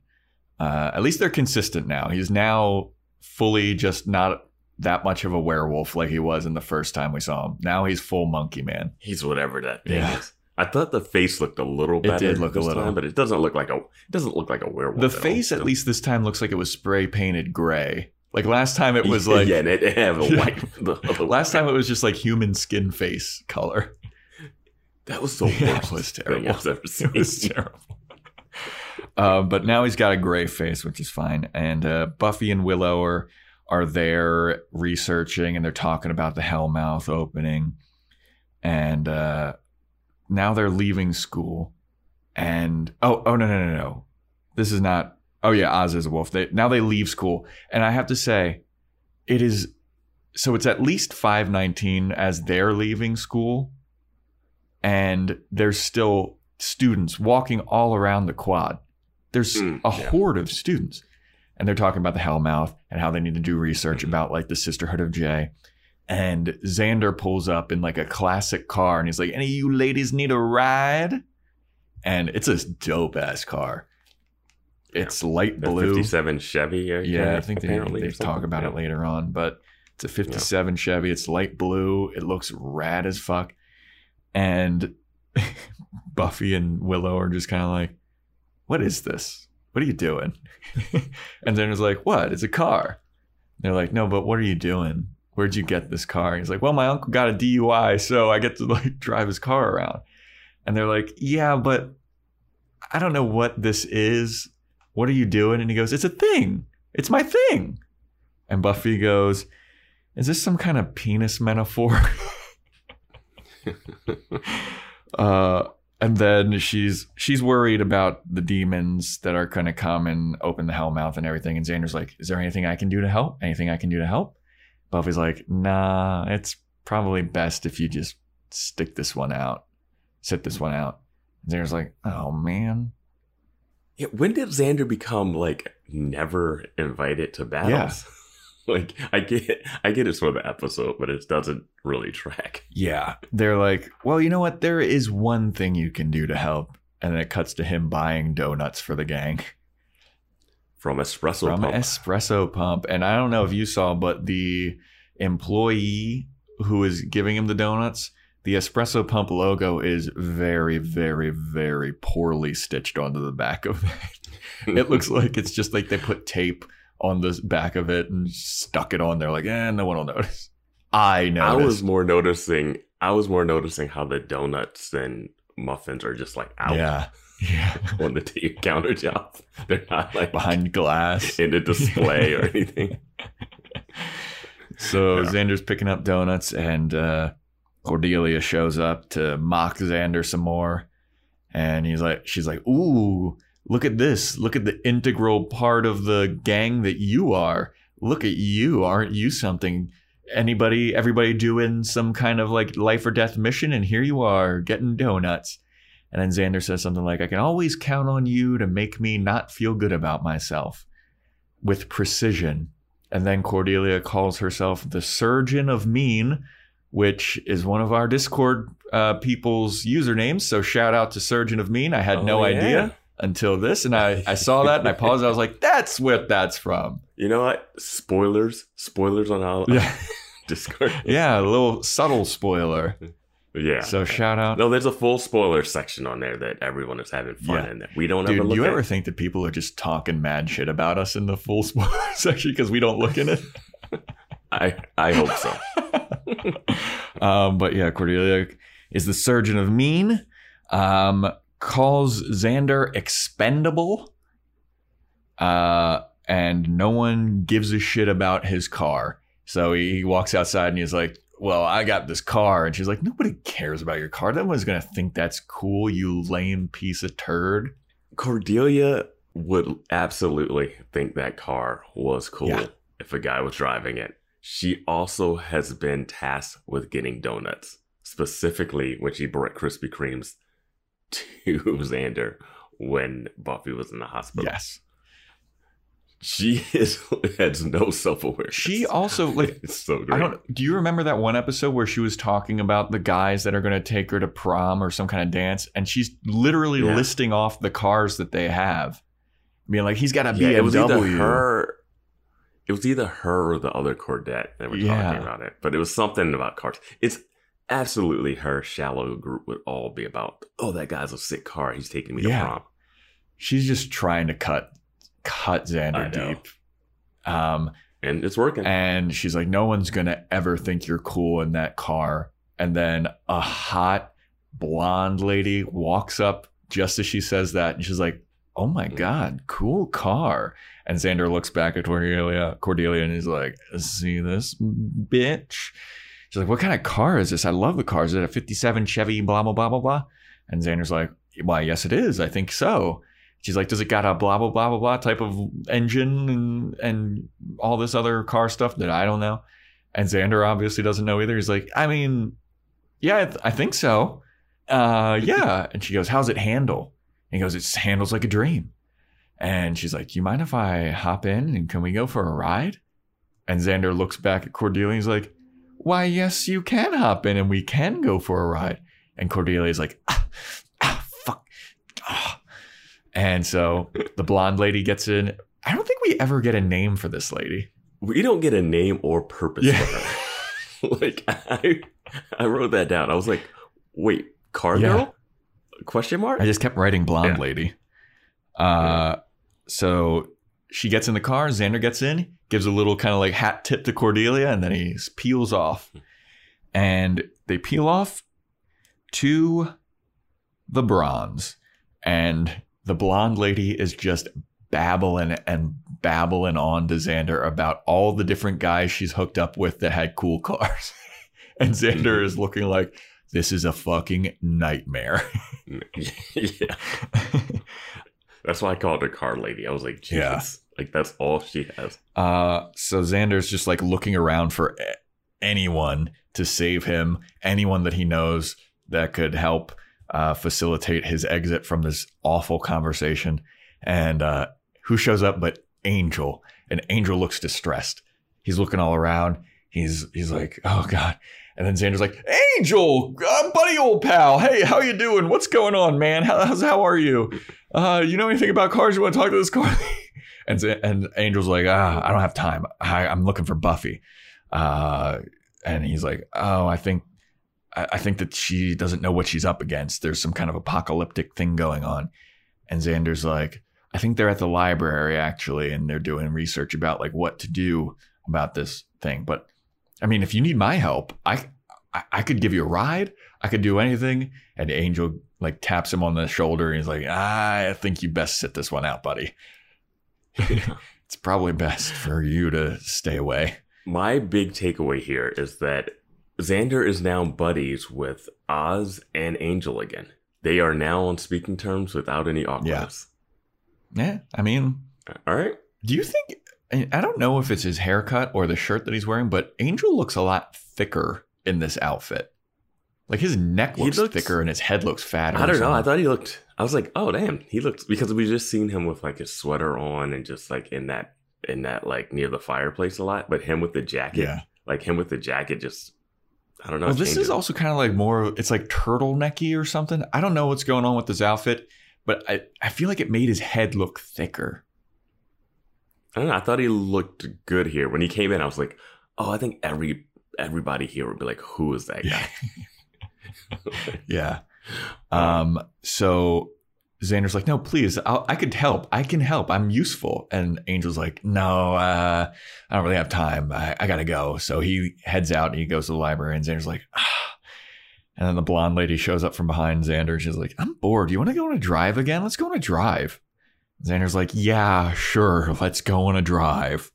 Speaker 4: Uh, at least they're consistent now. He's now fully just not that much of a werewolf like he was in the first time we saw him. Now he's full Monkey Man.
Speaker 5: He's whatever that thing
Speaker 4: Yeah.
Speaker 5: is. I thought the face looked a little
Speaker 4: It did look a little.
Speaker 5: time, but it doesn't look like a it doesn't look like a werewolf.
Speaker 4: The
Speaker 5: at all.
Speaker 4: face, at
Speaker 5: Still.
Speaker 4: least this time, looks like it was spray painted gray. Like last time, it was like
Speaker 5: yeah, and it, it have a white. The, the
Speaker 4: last time it was just like human skin face color.
Speaker 5: That was the worst
Speaker 4: Yeah, it was terrible.
Speaker 5: I've ever seen.
Speaker 4: It was terrible. Uh, but now he's got a gray face, which is fine. And uh, Buffy and Willow are are there researching, and they're talking about the Hellmouth opening. And uh, now they're leaving school. And oh, oh no, no, no, no! This is not. Oh yeah, Oz is a wolf. They now they leave school, and I have to say, it is. So it's at least five nineteen as they're leaving school, and there's still students walking all around the quad. There's
Speaker 5: Mm,
Speaker 4: a
Speaker 5: yeah.
Speaker 4: horde of students, and they're talking about the Hellmouth and how they need to do research
Speaker 5: Mhm.
Speaker 4: about like the Sisterhood of Jhe. And Xander pulls up in like a classic car, and he's like, "Any of you ladies need a ride?" And it's a dope ass car. It's light
Speaker 5: The
Speaker 4: blue.
Speaker 5: 57 Chevy. uh,
Speaker 4: Yeah, I think they, they talk about it later on, but it's a 57 Chevy. It's light blue. It looks rad as fuck. And Buffy and Willow are just kind of like, what is this? What are you doing? and then it's like, what? It's a car. They're like, no, but what are you doing? Where'd you get this car? And he's like, well, my uncle got a DUI, so I get to like drive his car around. And they're like, yeah, but I don't know what this is. What are you doing? And he goes, it's a thing. It's my thing. And Buffy goes, is this some kind of penis metaphor? uh, and then she's she's worried about the demons that are going to come and open the hellmouth and everything. And Xander's like, "Is there anything I can do to help? Anything I can do to help?" Buffy's like, "Nah, it's probably best if you just stick this one out, sit this one out." And Xander's like, "Oh man,
Speaker 5: Yeah, when did Xander become like never invited to battles? Like I get I get it's for the episode, but it doesn't really track.
Speaker 4: yeah." They're like, "Well, you know what? There is one thing you can do to help." And then it cuts to him buying donuts for the gang.
Speaker 5: From espresso
Speaker 4: from
Speaker 5: pump.
Speaker 4: espresso pump and i don't know if you saw but the employee who is giving him the donuts the espresso pump logo is very very very poorly stitched onto the back of it it looks like it's just like they put tape on the back of it and stuck it on there like eh no one will notice i
Speaker 5: know.
Speaker 4: I
Speaker 5: was more noticing I was more noticing how the donuts and muffins are just like out
Speaker 4: yeah yeah
Speaker 5: on the tea countertop. They're not like
Speaker 4: behind glass
Speaker 5: in a display or anything.
Speaker 4: So
Speaker 5: Yeah.
Speaker 4: Xander's picking up donuts, and uh, Cordelia shows up to mock Xander some more. And he's like, she's like, "Ooh, look at this! Look at the integral part of the gang that you are. Look at you! Aren't you something? Anybody, everybody doing some kind of like life or death mission, and here you are getting donuts." And then Xander says something like, "I can always count on you to make me not feel good about myself, with precision." And then Cordelia calls herself the surgeon of mean, which is one of our Discord uh, people's usernames. So shout out to Surgeon of Mean. I had
Speaker 5: Oh,
Speaker 4: no
Speaker 5: yeah.
Speaker 4: idea until this, and I, I saw that and I paused. I was like, "That's what that's from."
Speaker 5: You know what? Spoilers. Spoilers on our
Speaker 4: Yeah,
Speaker 5: Discord.
Speaker 4: yeah, a little subtle spoiler.
Speaker 5: Yeah.
Speaker 4: So shout out.
Speaker 5: no, there's a full spoiler section on there that everyone is having fun
Speaker 4: Yeah.
Speaker 5: in. That we don't ever
Speaker 4: Dude,
Speaker 5: look
Speaker 4: you
Speaker 5: at.
Speaker 4: ever think that people are just talking mad shit about us in the full spoiler section because we don't look in it?
Speaker 5: I I hope so.
Speaker 4: um, but yeah, Cordelia is the surgeon of mean. Um, calls Xander expendable. Uh, and no one gives a shit about his car. So he, walks outside and he's like, Well, I got this car. And she's like, Nobody cares about your car. No one's going to think that's cool, you lame piece of turd.
Speaker 5: Cordelia would absolutely think that car was cool
Speaker 4: Yeah.
Speaker 5: if a guy was driving it. She also has been tasked with getting donuts, specifically when she brought Krispy Kremes to Xander when Buffy was in the hospital.
Speaker 4: Yes.
Speaker 5: She is has no self awareness.
Speaker 4: She also, like,
Speaker 5: it's so great.
Speaker 4: I don't. Do you remember that one episode where she was talking about the guys that are going to take her to prom or some kind of dance, and she's literally
Speaker 5: Yeah.
Speaker 4: listing off the cars that they have, being like, "He's got a
Speaker 5: Yeah,
Speaker 4: BMW."
Speaker 5: it was either her. It was either her or the other Cordette that were
Speaker 4: Yeah.
Speaker 5: talking about it, but it was something about cars. It's absolutely her shallow group would all be about. Oh, that guy's a sick car. He's taking me to prom.
Speaker 4: She's just trying to cut cut Xander deep. Um,
Speaker 5: and it's working.
Speaker 4: and she's like, "No one's gonna ever think you're cool in that car." And then a hot blonde lady walks up just as she says that, and she's like, "Oh my
Speaker 5: Mm.
Speaker 4: god, cool car!" And Xander looks back at Cordelia, Cordelia, and he's like, "See this bitch?" She's like, "What kind of car is this? I love the car. Is it a '57 Chevy? Blah blah blah blah blah." And Xander's like, "Why, yes, it is. I think so." She's like, "Does it got a blah blah blah blah blah type of engine and and all this other car stuff that I don't know?" And Xander obviously doesn't know either. He's like, "I mean, yeah, I, th- I think so. Uh, yeah." And she goes, "How's it handle?" And he goes, "It handles like a dream." And she's like, "You mind if I hop in and can we go for a ride?" And Xander looks back at Cordelia. and He's like, "Why, yes, you can hop in and we can go for a ride." And Cordelia's like, "Ah, ah fuck." Ah. And so the blonde lady gets in. I don't think we ever get a name for this lady.
Speaker 5: we don't get a name or purpose
Speaker 4: Yeah.
Speaker 5: for her. like I, I wrote that down. I was like, wait, car
Speaker 4: Yeah.
Speaker 5: girl? Question mark?
Speaker 4: I just kept writing blonde
Speaker 5: Yeah.
Speaker 4: lady. Uh, so she gets in the car. Xander gets in, gives a little kind of like hat tip to Cordelia, and then he peels off. Hmm. And they peel off to the bronze, and the blonde lady is just babbling and babbling on to Xander about all the different guys she's hooked up with that had cool cars. and Xander mm-hmm. is looking like this is a fucking nightmare.
Speaker 5: yeah. That's why I called her car lady. I was like, Jesus. Like that's all she has.
Speaker 4: Uh, so Xander's just like looking around for anyone to save him, anyone that he knows that could help uh, facilitate his exit from this awful conversation. And uh, who shows up but Angel? And Angel looks distressed. He's looking all around. He's he's like, oh god. And then Xander's like, Angel, uh, buddy, old pal. Hey, how you doing? What's going on, man? How, how are you? Uh, you know anything about cars? You want to talk to this car? And and Angel's like, ah, I don't have time. I, I'm looking for Buffy. Uh, and he's like, oh, I think, I, I think that she doesn't know what she's up against. There's some kind of apocalyptic thing going on. And Xander's like, I think they're at the library actually, and they're doing research about like what to do about this thing. But I mean, if you need my help, I, I, I could give you a ride. I could do anything. And Angel like taps him on the shoulder, and he's like, I think you best sit this one out, buddy it's probably best for you to stay away.
Speaker 5: My big takeaway here is that Xander is now buddies with Oz and Angel again. They are now on speaking terms without any awkwardness.
Speaker 4: Yeah, I mean,
Speaker 5: All right.
Speaker 4: do you think? I I don't know if it's his haircut or the shirt that he's wearing, but Angel looks a lot thicker in this outfit. Like his neck looks,
Speaker 5: looks-
Speaker 4: thicker and his head looks fatter.
Speaker 5: I don't know. I thought he looked. I was like, oh damn, he looked because we just seen him with like his sweater on and just like in that in that like near the fireplace a lot. But him with the jacket,
Speaker 4: Yeah,
Speaker 5: like him with the jacket, just I don't know.
Speaker 4: Well, this is
Speaker 5: changes.
Speaker 4: also kind of like more. It's like turtlenecky or something. I don't know what's going on with this outfit, but I I feel like it made his head look thicker.
Speaker 5: I don't know. I thought he looked good here when he came in. I was like, oh, I think every everybody here would be like, who is that guy?
Speaker 4: Yeah. Um. So Xander's like, no, please, I'll, I could help. I can help. I'm useful. And Angel's like, no, uh, I don't really have time. I, I gotta go. So he heads out and he goes to the library. And Xander's like, ah. And then the blonde lady shows up from behind Xander. She's like, I'm bored. You want to go on a drive again? Let's go on a drive. Xander's like, yeah, sure. Let's go on a drive.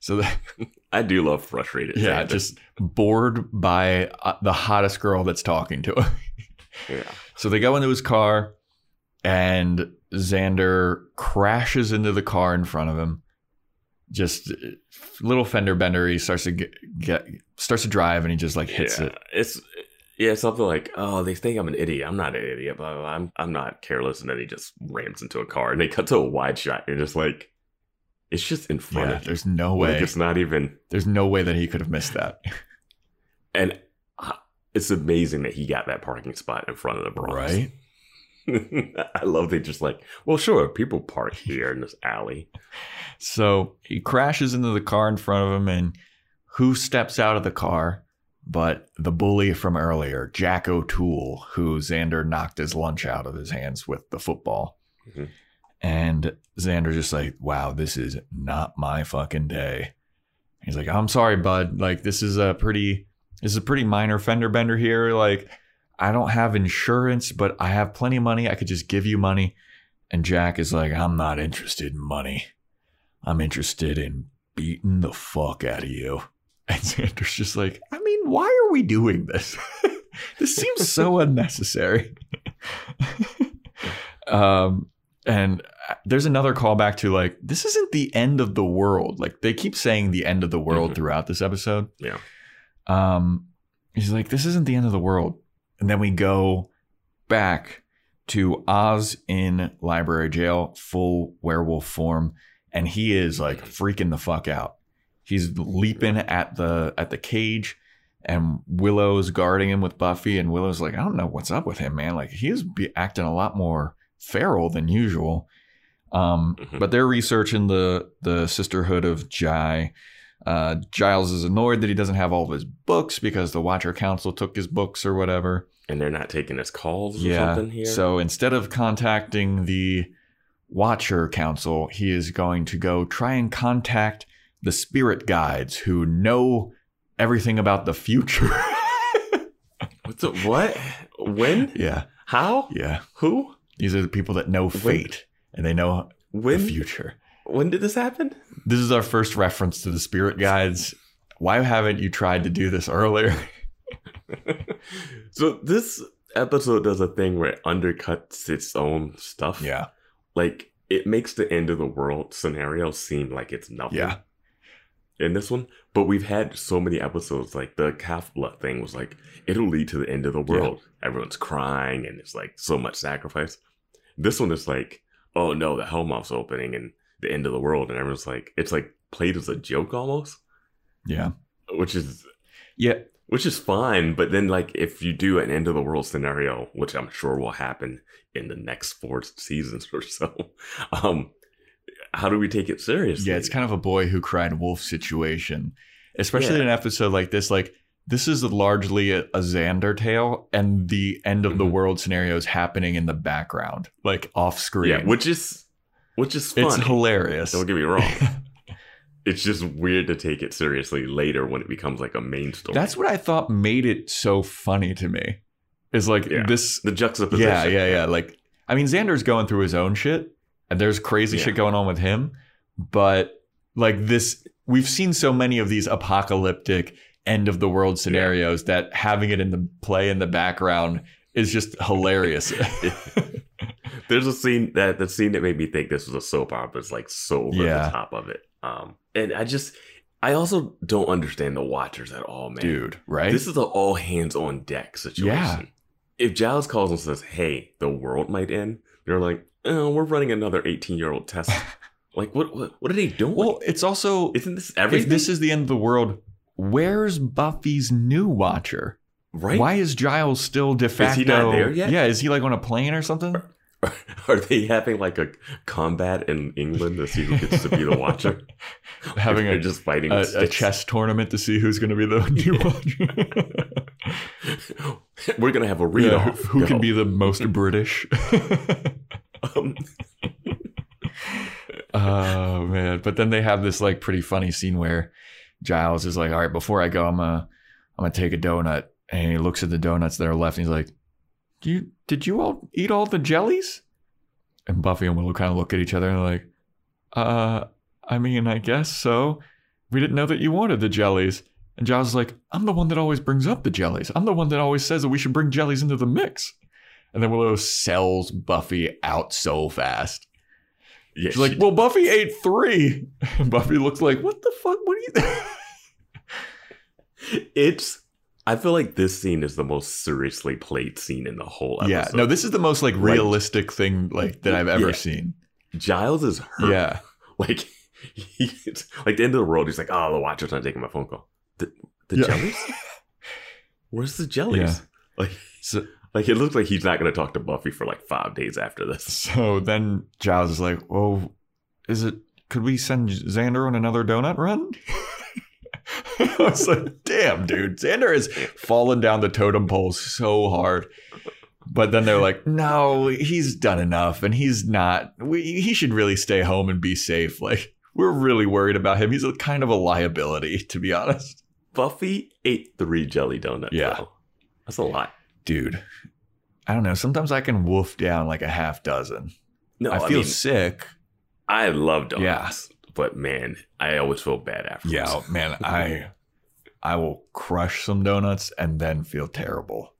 Speaker 4: So the,
Speaker 5: I do love frustrated.
Speaker 4: yeah,
Speaker 5: Xander.
Speaker 4: just bored by uh, the hottest girl that's talking to him.
Speaker 5: yeah.
Speaker 4: So they go into his car, and Xander crashes into the car in front of him. Just uh, little fender bender. He starts to get, get starts to drive, and he just like hits
Speaker 5: yeah.
Speaker 4: it.
Speaker 5: It's yeah, something like, oh, they think I'm an idiot. I'm not an idiot, blah, blah, blah. I'm I'm not careless. And then he just rams into a car, and they cut to a wide shot. You're just like, it's just in front
Speaker 4: Yeah,
Speaker 5: of
Speaker 4: there's no
Speaker 5: Like,
Speaker 4: way.
Speaker 5: it's not even.
Speaker 4: There's no way that he could have missed that.
Speaker 5: And it's amazing that he got that parking spot in front of the Bronze.
Speaker 4: Right?
Speaker 5: I love they just like, well, sure, people park here in this alley.
Speaker 4: So he crashes into the car in front of him, and who steps out of the car but the bully from earlier, Jack O'Toole, who Xander knocked his lunch out of his hands with the football.
Speaker 5: Mhm.
Speaker 4: And Xander's just like, wow, this is not my fucking day. He's like, I'm sorry, bud. Like, this is a pretty, this is a pretty minor fender bender here. Like, I don't have insurance, but I have plenty of money. I could just give you money. And Jack is like, I'm not interested in money. I'm interested in beating the fuck out of you. And Xander's just like, I mean, why are we doing this? this seems so unnecessary. um, and there's another callback to like, this isn't the end of the world. Like they keep saying the end of the world
Speaker 5: Mhm.
Speaker 4: throughout this episode.
Speaker 5: Yeah.
Speaker 4: Um, he's like, this isn't the end of the world. And then we go back to Oz in library jail, full werewolf form, and he is like freaking the fuck out. He's leaping at the at the cage, and Willow's guarding him with Buffy, and Willow's like, I don't know what's up with him, man. Like he is be acting a lot more feral than usual. Um,
Speaker 5: Mhm.
Speaker 4: but they're researching the the Sisterhood of Jhe. Uh, Giles is annoyed that he doesn't have all of his books because the Watcher Council took his books or whatever.
Speaker 5: And they're not taking his calls or
Speaker 4: Yeah.
Speaker 5: something here.
Speaker 4: So instead of contacting the Watcher Council, he is going to go try and contact the spirit guides who know everything about the future.
Speaker 5: What's the, what? When?
Speaker 4: yeah,
Speaker 5: How?
Speaker 4: yeah.
Speaker 5: Who?
Speaker 4: These are the people that know fate and they know
Speaker 5: When?
Speaker 4: the future.
Speaker 5: When did this happen?
Speaker 4: This is our first reference to the spirit guides. Why haven't you tried to do this earlier?
Speaker 5: so this episode does a thing where it undercuts its own stuff.
Speaker 4: yeah,
Speaker 5: Like it makes the end of the world scenario seem like it's nothing.
Speaker 4: yeah,
Speaker 5: In this one, but we've had so many episodes like the Acathla thing was like it'll lead to the end of the world. Everyone's crying and it's like so much sacrifice. This one is like, oh no, the Hellmouth's opening and the end of the world, and everyone's like, it's like played as a joke almost,
Speaker 4: yeah,
Speaker 5: which is
Speaker 4: yeah.
Speaker 5: which is fine. But then, like, if you do an end of the world scenario, which I'm sure will happen in the next four seasons or so, um, how do we take it seriously?
Speaker 4: Yeah, it's kind of a boy who cried wolf situation, especially
Speaker 5: Yeah.
Speaker 4: in an episode like this. Like this is largely a, a Xander tale, and the end of the
Speaker 5: Mhm.
Speaker 4: world scenario is happening in the background, like off screen.
Speaker 5: yeah, which is which is funny.
Speaker 4: it's hilarious.
Speaker 5: Don't get me wrong. it's just weird to take it seriously later when it becomes like a main story.
Speaker 4: That's what I thought made it so funny to me. Is like
Speaker 5: Yeah.
Speaker 4: this.
Speaker 5: the juxtaposition.
Speaker 4: Yeah, yeah, yeah. Like I mean, Xander's going through his own shit, and there's crazy
Speaker 5: Yeah.
Speaker 4: shit going on with him. But like this, we've seen so many of these apocalyptic end of the world scenarios that having it in the play in the background is just hilarious.
Speaker 5: There's a scene that the scene that made me think this was a soap opera is like so over
Speaker 4: Yeah.
Speaker 5: the top of it. Um, and I just, I also don't understand the Watchers at all, man.
Speaker 4: Dude, right?
Speaker 5: This is an all hands on deck situation.
Speaker 4: Yeah.
Speaker 5: If Giles calls and says, "Hey, the world might end," they're like, "Oh, we're running another 18 year old test." like, what, what? What are they doing?
Speaker 4: well, it's also
Speaker 5: Isn't this
Speaker 4: if this is the end of the world, where's Buffy's new watcher?
Speaker 5: Right?
Speaker 4: Why is Giles still de facto?
Speaker 5: he not there yet?
Speaker 4: Yeah, is he like on a plane or something?
Speaker 5: Are they having like a combat in England to see who gets to be the Watcher?
Speaker 4: Having a,
Speaker 5: just fighting
Speaker 4: a, a chess tournament to see who's going to be the new watcher.
Speaker 5: We're gonna have a read
Speaker 4: Yeah,
Speaker 5: off.
Speaker 4: who can be the most British?
Speaker 5: Um,
Speaker 4: oh man! But then they have this like pretty funny scene where Giles is like, "All right, before I go, I'm gonna I'm gonna take a donut," and he looks at the donuts that are left, and he's like, "Do you did you all eat all the jellies?" And Buffy and Willow kind of look at each other and like, "Uh, I mean, I guess so. We didn't know that you wanted the jellies." And Giles is like, "I'm the one that always brings up the jellies. I'm the one that always says that we should bring jellies into the mix." And then Willow sells Buffy out so fast.
Speaker 5: yeah,
Speaker 4: She's like, well, Buffy ate three. And Buffy looks like, what the fuck? What are you?
Speaker 5: it's. I feel like this scene is the most seriously played scene in the whole episode.
Speaker 4: yeah, no, this is the most like realistic thing like that I've ever
Speaker 5: Yeah.
Speaker 4: seen.
Speaker 5: Giles is hurt.
Speaker 4: Yeah,
Speaker 5: Like he's like the end of the world. He's like, oh, the Watcher's not taking my phone call. The, the
Speaker 4: Yeah.
Speaker 5: jellies? Where's the jellies?
Speaker 4: Yeah.
Speaker 5: Like,
Speaker 4: So,
Speaker 5: like it looks like he's not going to talk to Buffy for like five days after this.
Speaker 4: so then Giles is like, well, is it? Could we send Xander on another donut run? I was like, damn, dude, Xander has fallen down the totem pole so hard. But then they're like, no, he's done enough, and he's not. We, he should really stay home and be safe. Like, we're really worried about him. He's a kind of a liability, to be honest.
Speaker 5: Buffy ate three jelly donuts.
Speaker 4: Yeah.
Speaker 5: though. that's a lot.
Speaker 4: Dude, I don't know. Sometimes I can wolf down like a half dozen.
Speaker 5: No,
Speaker 4: I
Speaker 5: I,
Speaker 4: feel
Speaker 5: mean,
Speaker 4: sick.
Speaker 5: I love donuts, but man, I always feel bad after.
Speaker 4: Yeah, man, I I will crush some donuts and then feel terrible.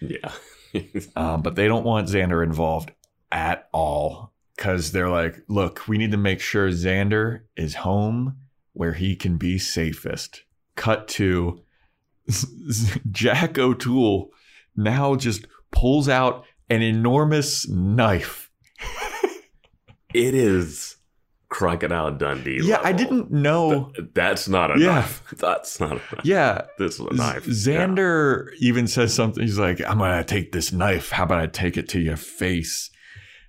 Speaker 5: yeah.
Speaker 4: Um, but they don't want Xander involved at all because they're like, look, we need to make sure Xander is home where he can be safest. Cut to Jack O'Toole now just pulls out an enormous knife.
Speaker 5: it is Crocodile Dundee.
Speaker 4: Yeah, I didn't know.
Speaker 5: Th- That's not a
Speaker 4: Yeah.
Speaker 5: knife. That's not a knife.
Speaker 4: Yeah,
Speaker 5: This is a knife. Yeah.
Speaker 4: Xander even says something. He's like, I'm going to take this knife. How about I take it to your face?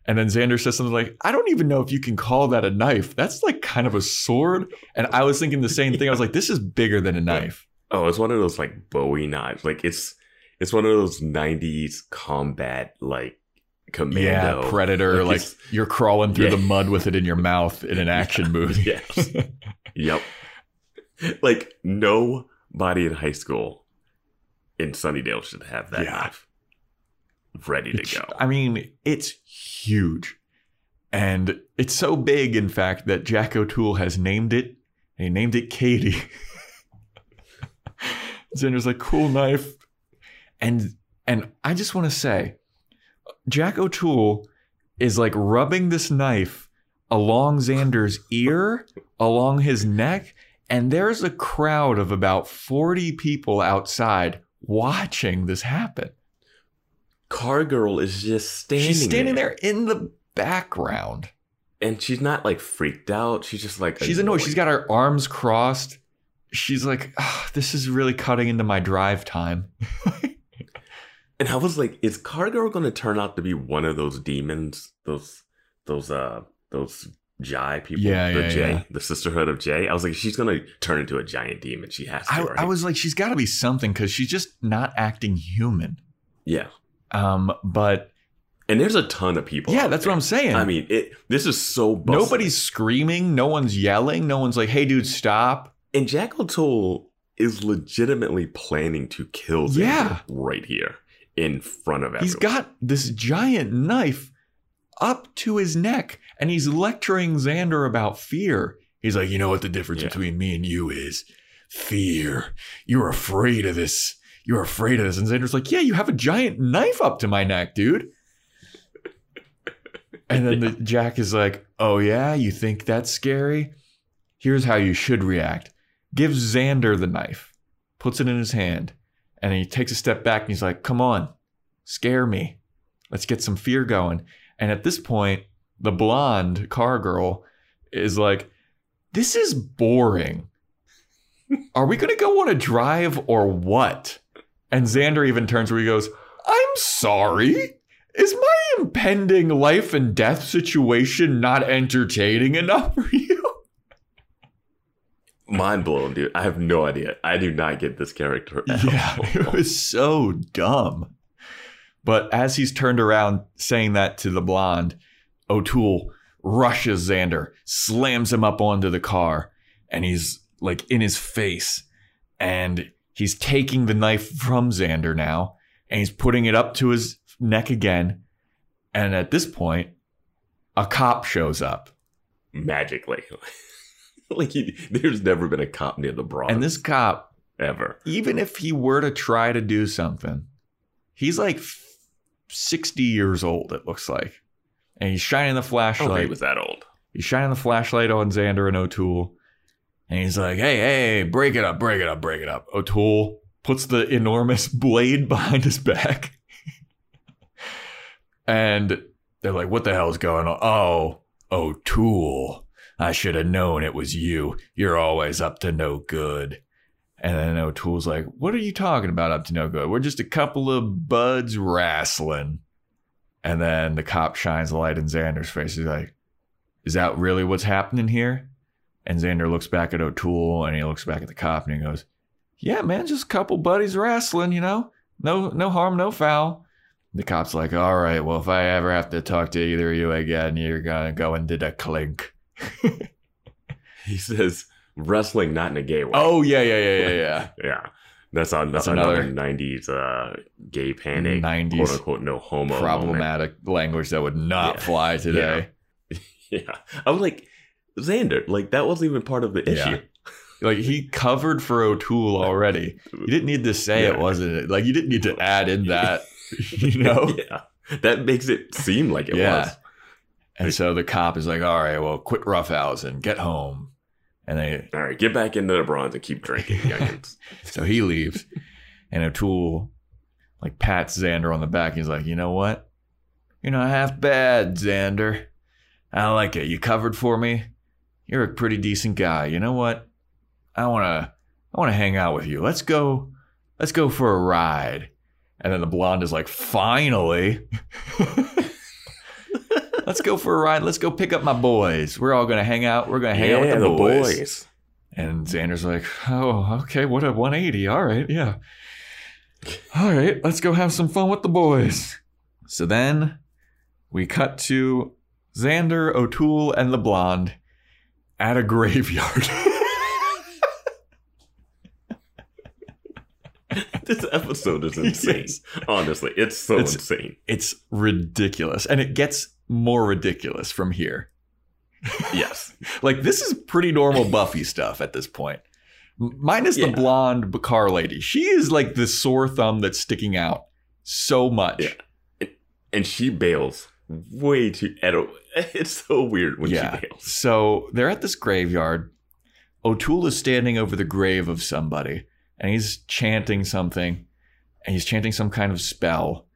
Speaker 4: And then Xander says something like, I don't even know if you can call that a knife. That's like kind of a sword. And I was thinking the same thing. I was like, this is bigger than a knife.
Speaker 5: Oh, it's one of those like Bowie knives. Like it's it's one of those '90s combat like commando.
Speaker 4: Yeah, Predator.
Speaker 5: Like,
Speaker 4: Like, you're crawling through
Speaker 5: Yeah.
Speaker 4: the mud with it in your mouth in an action movie.
Speaker 5: Yes. yep. Like nobody in high school in Sunnydale should have that
Speaker 4: Yeah.
Speaker 5: knife ready to
Speaker 4: It's-
Speaker 5: go.
Speaker 4: I mean, it's huge. And it's so big, in fact, that Jack O'Toole has named it. He named it Katie. Xander's like, cool knife. And and I just want to say, Jack O'Toole is like rubbing this knife along Xander's ear, along his neck, and there's a crowd of about 40 people outside watching this happen.
Speaker 5: Car girl is just standing.
Speaker 4: She's standing there in the background.
Speaker 5: and she's not like freaked out. She's just like
Speaker 4: She's annoyed. She's got her arms crossed. She's like, "Ah, this is really cutting into my drive time.
Speaker 5: And I was like, is Cargirl going to turn out to be one of those demons? Those, those, uh, those Jhe people?
Speaker 4: Yeah,
Speaker 5: the
Speaker 4: yeah,
Speaker 5: Jay,
Speaker 4: yeah.
Speaker 5: the Sisterhood of Jay. I was like, she's going to turn into a giant demon. She has to,
Speaker 4: I,
Speaker 5: right?
Speaker 4: I was like, she's got to be something because she's just not acting human.
Speaker 5: yeah.
Speaker 4: Um, but
Speaker 5: And there's a ton of people.
Speaker 4: yeah, that's
Speaker 5: there.
Speaker 4: what I'm saying.
Speaker 5: I mean, it. This is so bustling.
Speaker 4: nobody's screaming. No one's yelling. No one's like, hey, dude, stop.
Speaker 5: and Jack O'Toole is legitimately planning to kill Xander
Speaker 4: Yeah.
Speaker 5: right here in front of everyone.
Speaker 4: He's got this giant knife up to his neck and he's lecturing Xander about fear. He's like, you know what the difference
Speaker 5: Yeah.
Speaker 4: between me and you is? Fear. You're afraid of this. You're afraid of this. And Xander's like, yeah, you have a giant knife up to my neck, dude. And then the Jack is like, oh yeah, you think that's scary? Here's how you should react. Gives Xander the knife, puts it in his hand, and he takes a step back and he's like, come on, scare me. Let's get some fear going. And at this point, the blonde car girl is like, this is boring. Are we going to go on a drive or what? And Xander even turns where he goes, I'm sorry. Is my impending life and death situation not entertaining enough for you?
Speaker 5: Mind blown, dude. I have no idea. I do not get this character. at
Speaker 4: Yeah,
Speaker 5: all.
Speaker 4: it was so dumb. But as he's turned around saying that to the blonde, O'Toole rushes Xander, slams him up onto the car, and he's like in his face. And he's taking the knife from Xander now, and he's putting it up to his neck again. And at this point, a cop shows up.
Speaker 5: magically. like he, there's never been a cop near the bronze
Speaker 4: And this cop
Speaker 5: ever.
Speaker 4: even if he were to try to do something, he's like 60 years old, it looks like. And he's shining the flashlight.
Speaker 5: he was that old.
Speaker 4: he's shining the flashlight on Xander and O'Toole. And he's like, hey, hey, break it up, break it up, break it up. O'Toole puts the enormous blade behind his back. and they're like, what the hell's going on? Oh, O'Toole. I should have known it was you. You're always up to no good. And then O'Toole's like, What are you talking about up to no good? We're just a couple of buds wrestling. And then the cop shines a light in Xander's face. He's like, Is that really what's happening here? And Xander looks back at O'Toole and he looks back at the cop and he goes, Yeah, man, just a couple buddies wrestling, you know? No no harm, no foul. The cop's like, All right, well, if I ever have to talk to either of you again, you're gonna go into the clink.
Speaker 5: He says wrestling not in a gay way.
Speaker 4: Oh yeah, yeah, yeah, yeah, yeah.
Speaker 5: yeah. That's, on,
Speaker 4: That's
Speaker 5: another,
Speaker 4: another-
Speaker 5: 90s uh, gay panic,
Speaker 4: 90s
Speaker 5: quote unquote, no homo. moment.
Speaker 4: problematic language that would not
Speaker 5: Yeah.
Speaker 4: fly today.
Speaker 5: Yeah. I was like, Xander, like that wasn't even part of the
Speaker 4: Yeah.
Speaker 5: issue.
Speaker 4: Like he covered for O'Toole already. You didn't need to say it wasn't. it. Like you didn't need to add in that, you know.
Speaker 5: yeah. That makes it seem like it
Speaker 4: Yeah.
Speaker 5: was.
Speaker 4: And so the cop is like, "All right, well, quit roughhousing, get home." And they,
Speaker 5: All right, get back into the bronze and keep drinking,
Speaker 4: so he leaves, and O'Toole like pats Xander on the back. He's like, "You know what? You're not half bad, Xander. I like it. You covered for me. You're a pretty decent guy. You know what? I wanna, I wanna hang out with you. Let's go, let's go for a ride." And then the blonde is like, "Finally." Let's go for a ride. Let's go pick up my boys. We're all gonna hang out. We're gonna hang out with the,
Speaker 5: the
Speaker 4: boys.
Speaker 5: boys.
Speaker 4: And Xander's like, oh, okay, what a 180. All right, yeah. All right, let's go have some fun with the boys. So then we cut to Xander, O'Toole, and the blonde at a graveyard.
Speaker 5: This episode is insane.
Speaker 4: Yes.
Speaker 5: Honestly, it's so
Speaker 4: It's-
Speaker 5: insane.
Speaker 4: it's ridiculous. And it gets more ridiculous from here.
Speaker 5: Yes.
Speaker 4: Like, this is pretty normal Buffy stuff at this point. Minus the blonde car lady. She is like the sore thumb that's sticking out so much.
Speaker 5: Yeah. And she bails way too. It's so weird when
Speaker 4: yeah.
Speaker 5: she bails.
Speaker 4: So they're at this graveyard. O'Toole is standing over the grave of somebody and he's chanting something and he's chanting some kind of spell.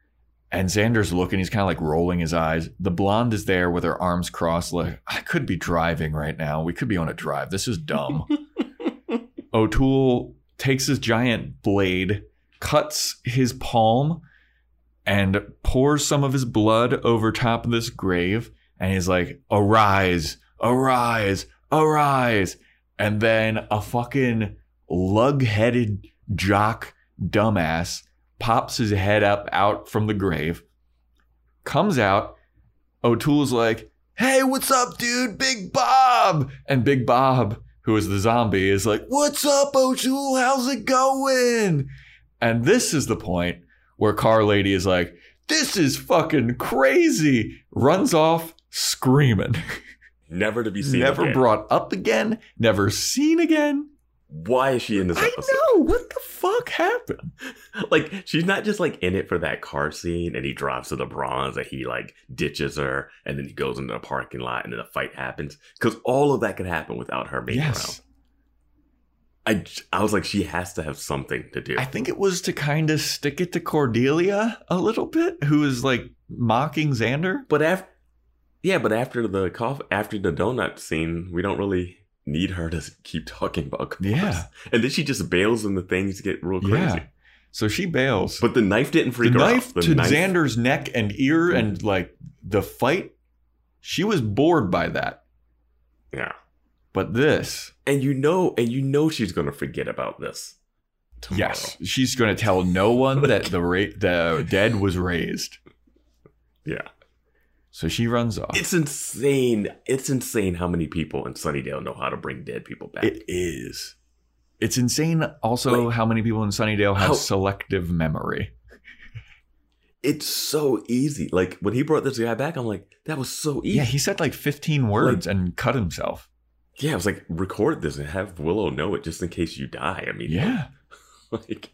Speaker 4: And Xander's looking, he's kind of like rolling his eyes. The blonde is there with her arms crossed, like, I could be driving right now. We could be on a drive. This is dumb. O'Toole takes his giant blade, cuts his palm, and pours some of his blood over top of this grave. And he's like, Arise, arise, arise. And then a fucking lug headed jock dumbass pops his head up out from the grave, comes out. O'Toole's like, Hey, what's up, dude? Big Bob. And Big Bob, who is the zombie, is like, What's up, O'Toole? How's it going? And this is the point where Car Lady is like, This is fucking crazy. Runs off screaming.
Speaker 5: Never to be seen.
Speaker 4: never
Speaker 5: again.
Speaker 4: brought up again, never seen again.
Speaker 5: Why is she in this
Speaker 4: I
Speaker 5: episode?
Speaker 4: know. What the fuck happened?
Speaker 5: Like she's not just like in it for that car scene, and he drops to the bronze, and he like ditches her, and then he goes into the parking lot, and then a fight happens. Because all of that could happen without her being
Speaker 4: Yes.
Speaker 5: around. I was like, she has to have something to do.
Speaker 4: I think it was to kind of stick it to Cordelia a little bit, who is like mocking Xander.
Speaker 5: but after, yeah, but after the coffee, after the donut scene, we don't really need her to keep talking about cars.
Speaker 4: Yeah.
Speaker 5: And then she just bails and the things get real crazy.
Speaker 4: Yeah. So she bails.
Speaker 5: But the knife didn't
Speaker 4: the
Speaker 5: freak her
Speaker 4: knife
Speaker 5: out. The
Speaker 4: to
Speaker 5: knife-
Speaker 4: Xander's neck and ear and like the fight, she was bored by that.
Speaker 5: Yeah.
Speaker 4: But this,
Speaker 5: And you know, and you know she's gonna forget about this. Tomorrow.
Speaker 4: yes, she's to tell no one that the ra- the dead was raised.
Speaker 5: Yeah.
Speaker 4: So she runs off.
Speaker 5: It's insane. It's insane how many people in Sunnydale know how to bring dead people back.
Speaker 4: It is. It's insane. Also,
Speaker 5: Like,
Speaker 4: how many people in Sunnydale have
Speaker 5: how-
Speaker 4: selective memory?
Speaker 5: it's so easy. Like when he brought this guy back, I'm like, that was so easy.
Speaker 4: Yeah, he said like 15 words and cut himself.
Speaker 5: Yeah, I was like, record this and have Willow know it just in case you die. I mean,
Speaker 4: Yeah.
Speaker 5: like,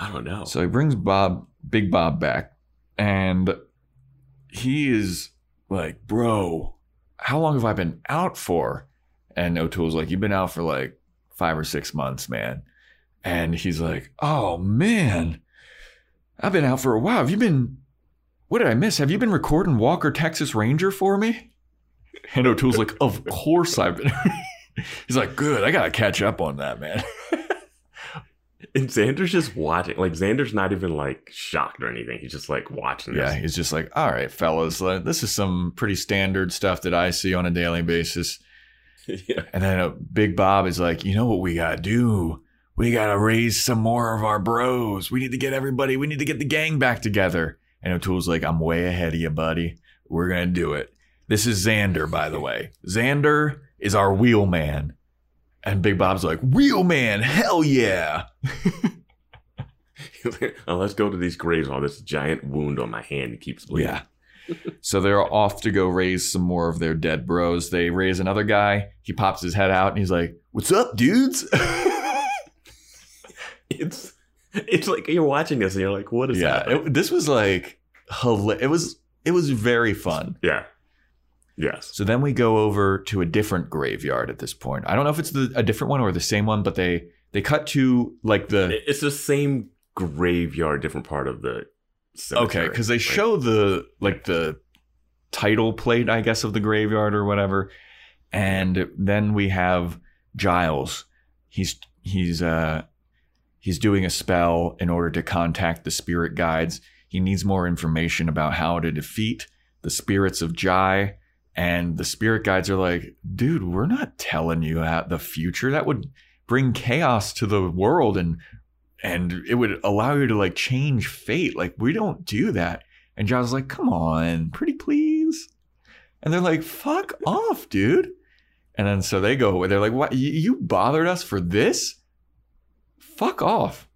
Speaker 5: I don't know.
Speaker 4: So he brings Bob, Big Bob back, and he is like, Bro, how long have I been out for? And O'Toole's like, You've been out for like five or six months, man. And he's like, Oh, man, I've been out for a while. Have you been, what did I miss? Have you been recording Walker Texas Ranger for me? And O'Toole's like, Of course I've been. he's like, Good, I got to catch up on that, man.
Speaker 5: and Xander's just watching. Like Xander's not even like shocked or anything. He's just like watching
Speaker 4: Yeah, he's just like, all right, fellas, this is some pretty standard stuff that I see on a daily basis.
Speaker 5: yeah.
Speaker 4: And then uh, Big Bob is like, you know what we gotta do? We gotta raise some more of our bros. We need to get everybody. We need to get the gang back together. And O'Toole's like, I'm way ahead of you, buddy. We're gonna do it. This is Xander, by the way. Xander is our wheelman. And Big Bob's like, wheelman, hell yeah.
Speaker 5: oh, let's go to these graves. All this giant wound on my hand keeps bleeding.
Speaker 4: Yeah. so they're off to go raise some more of their dead bros. They raise another guy. He pops his head out and he's like, What's up, dudes?
Speaker 5: It's it's like you're watching this and you're like, what is
Speaker 4: yeah.
Speaker 5: happening?
Speaker 4: it- this was like, it was, it was very fun.
Speaker 5: yeah. Yes.
Speaker 4: So then we go over to a different graveyard at this point. I don't know if it's the, a different one or the same one, but they, they cut to like the,
Speaker 5: It's the same graveyard, different part of the cemetery.
Speaker 4: okay, because they show the, like the title plate, I guess, of the graveyard or whatever. And then we have Giles. He's he's uh he's doing a spell in order to contact the spirit guides. He needs more information about how to defeat the spirits of Jhe. And the spirit guides are like, dude, we're not telling you how the future. That would bring chaos to the world and and it would allow you to like change fate. Like, we don't do that. And John's like, come on, pretty please. And they're like, fuck off, dude. And then so they go away. They're like, what? You, you bothered us for this? Fuck off.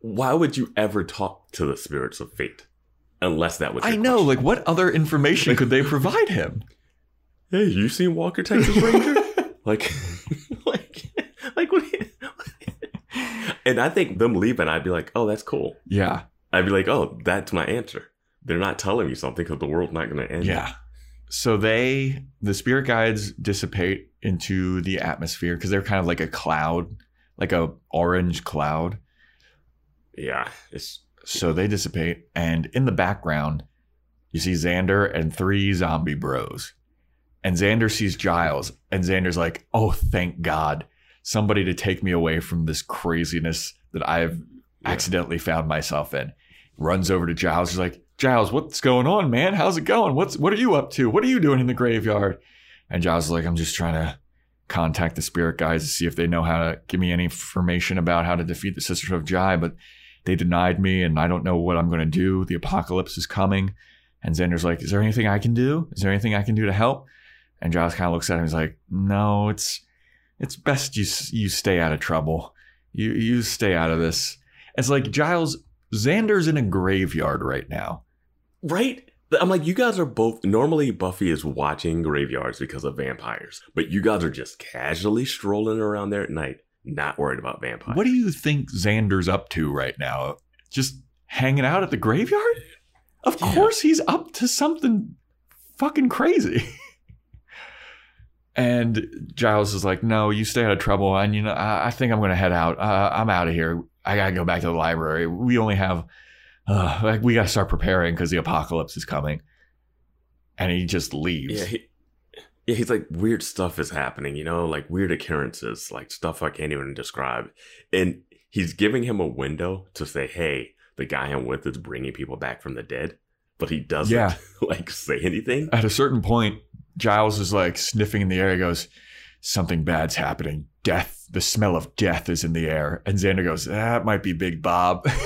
Speaker 5: Why would you ever talk to the spirits of fate? Unless that was
Speaker 4: I know.
Speaker 5: question.
Speaker 4: Like, what other information could they provide him?
Speaker 5: Hey, you seen Walker Texas Ranger? like, like, like what? and I think them leaving, I'd be like, oh, that's cool.
Speaker 4: Yeah.
Speaker 5: I'd be like, oh, that's my answer. They're not telling me something because the world's not going to end.
Speaker 4: Yeah. So they, the spirit guides dissipate into the atmosphere because they're kind of like a cloud, like a orange cloud.
Speaker 5: Yeah. It's
Speaker 4: So they dissipate, and in the background, you see Xander and three zombie bros. And Xander sees Giles, and Xander's like, "Oh, thank God, somebody to take me away from this craziness that I've accidentally found myself in." Runs over to Giles. He's like, "Giles, what's going on, man? How's it going? What's what are you up to? What are you doing in the graveyard?" And Giles is like, "I'm just trying to contact the spirit guys to see if they know how to give me any information about how to defeat the Sisters of Jhe, but." They denied me and I don't know what I'm going to do. The apocalypse is coming. And Xander's like, Is there anything I can do? Is there anything I can do to help? And Giles kind of looks at him. He's like, No, it's it's best you you stay out of trouble. You you stay out of this. It's like Giles Xander's in a graveyard right now.
Speaker 5: right. I'm like, you guys are both. Normally, Buffy is watching graveyards because of vampires, but you guys are just casually strolling around there at night, not worried about vampires.
Speaker 4: What do you think Xander's up to right now? Just hanging out at the graveyard? Of
Speaker 5: Yeah.
Speaker 4: course he's up to something fucking crazy. and Giles is like, "No, you stay out of trouble, and you know, I, I think I'm going to head out. Uh, I'm out of here. I got to go back to the library. We only have, uh, like, we got to start preparing because the apocalypse is coming." And he just leaves.
Speaker 5: Yeah, he, Yeah, he's like weird stuff is happening, you know, like weird occurrences, like stuff I can't even describe. And he's giving him a window to say, "Hey, the guy I'm with is bringing people back from the dead," but he doesn't
Speaker 4: Yeah.
Speaker 5: like say anything.
Speaker 4: At a certain point, Giles is like sniffing in the air. He goes, Something bad's happening. Death, the smell of death is in the air. And Xander goes, That might be Big Bob.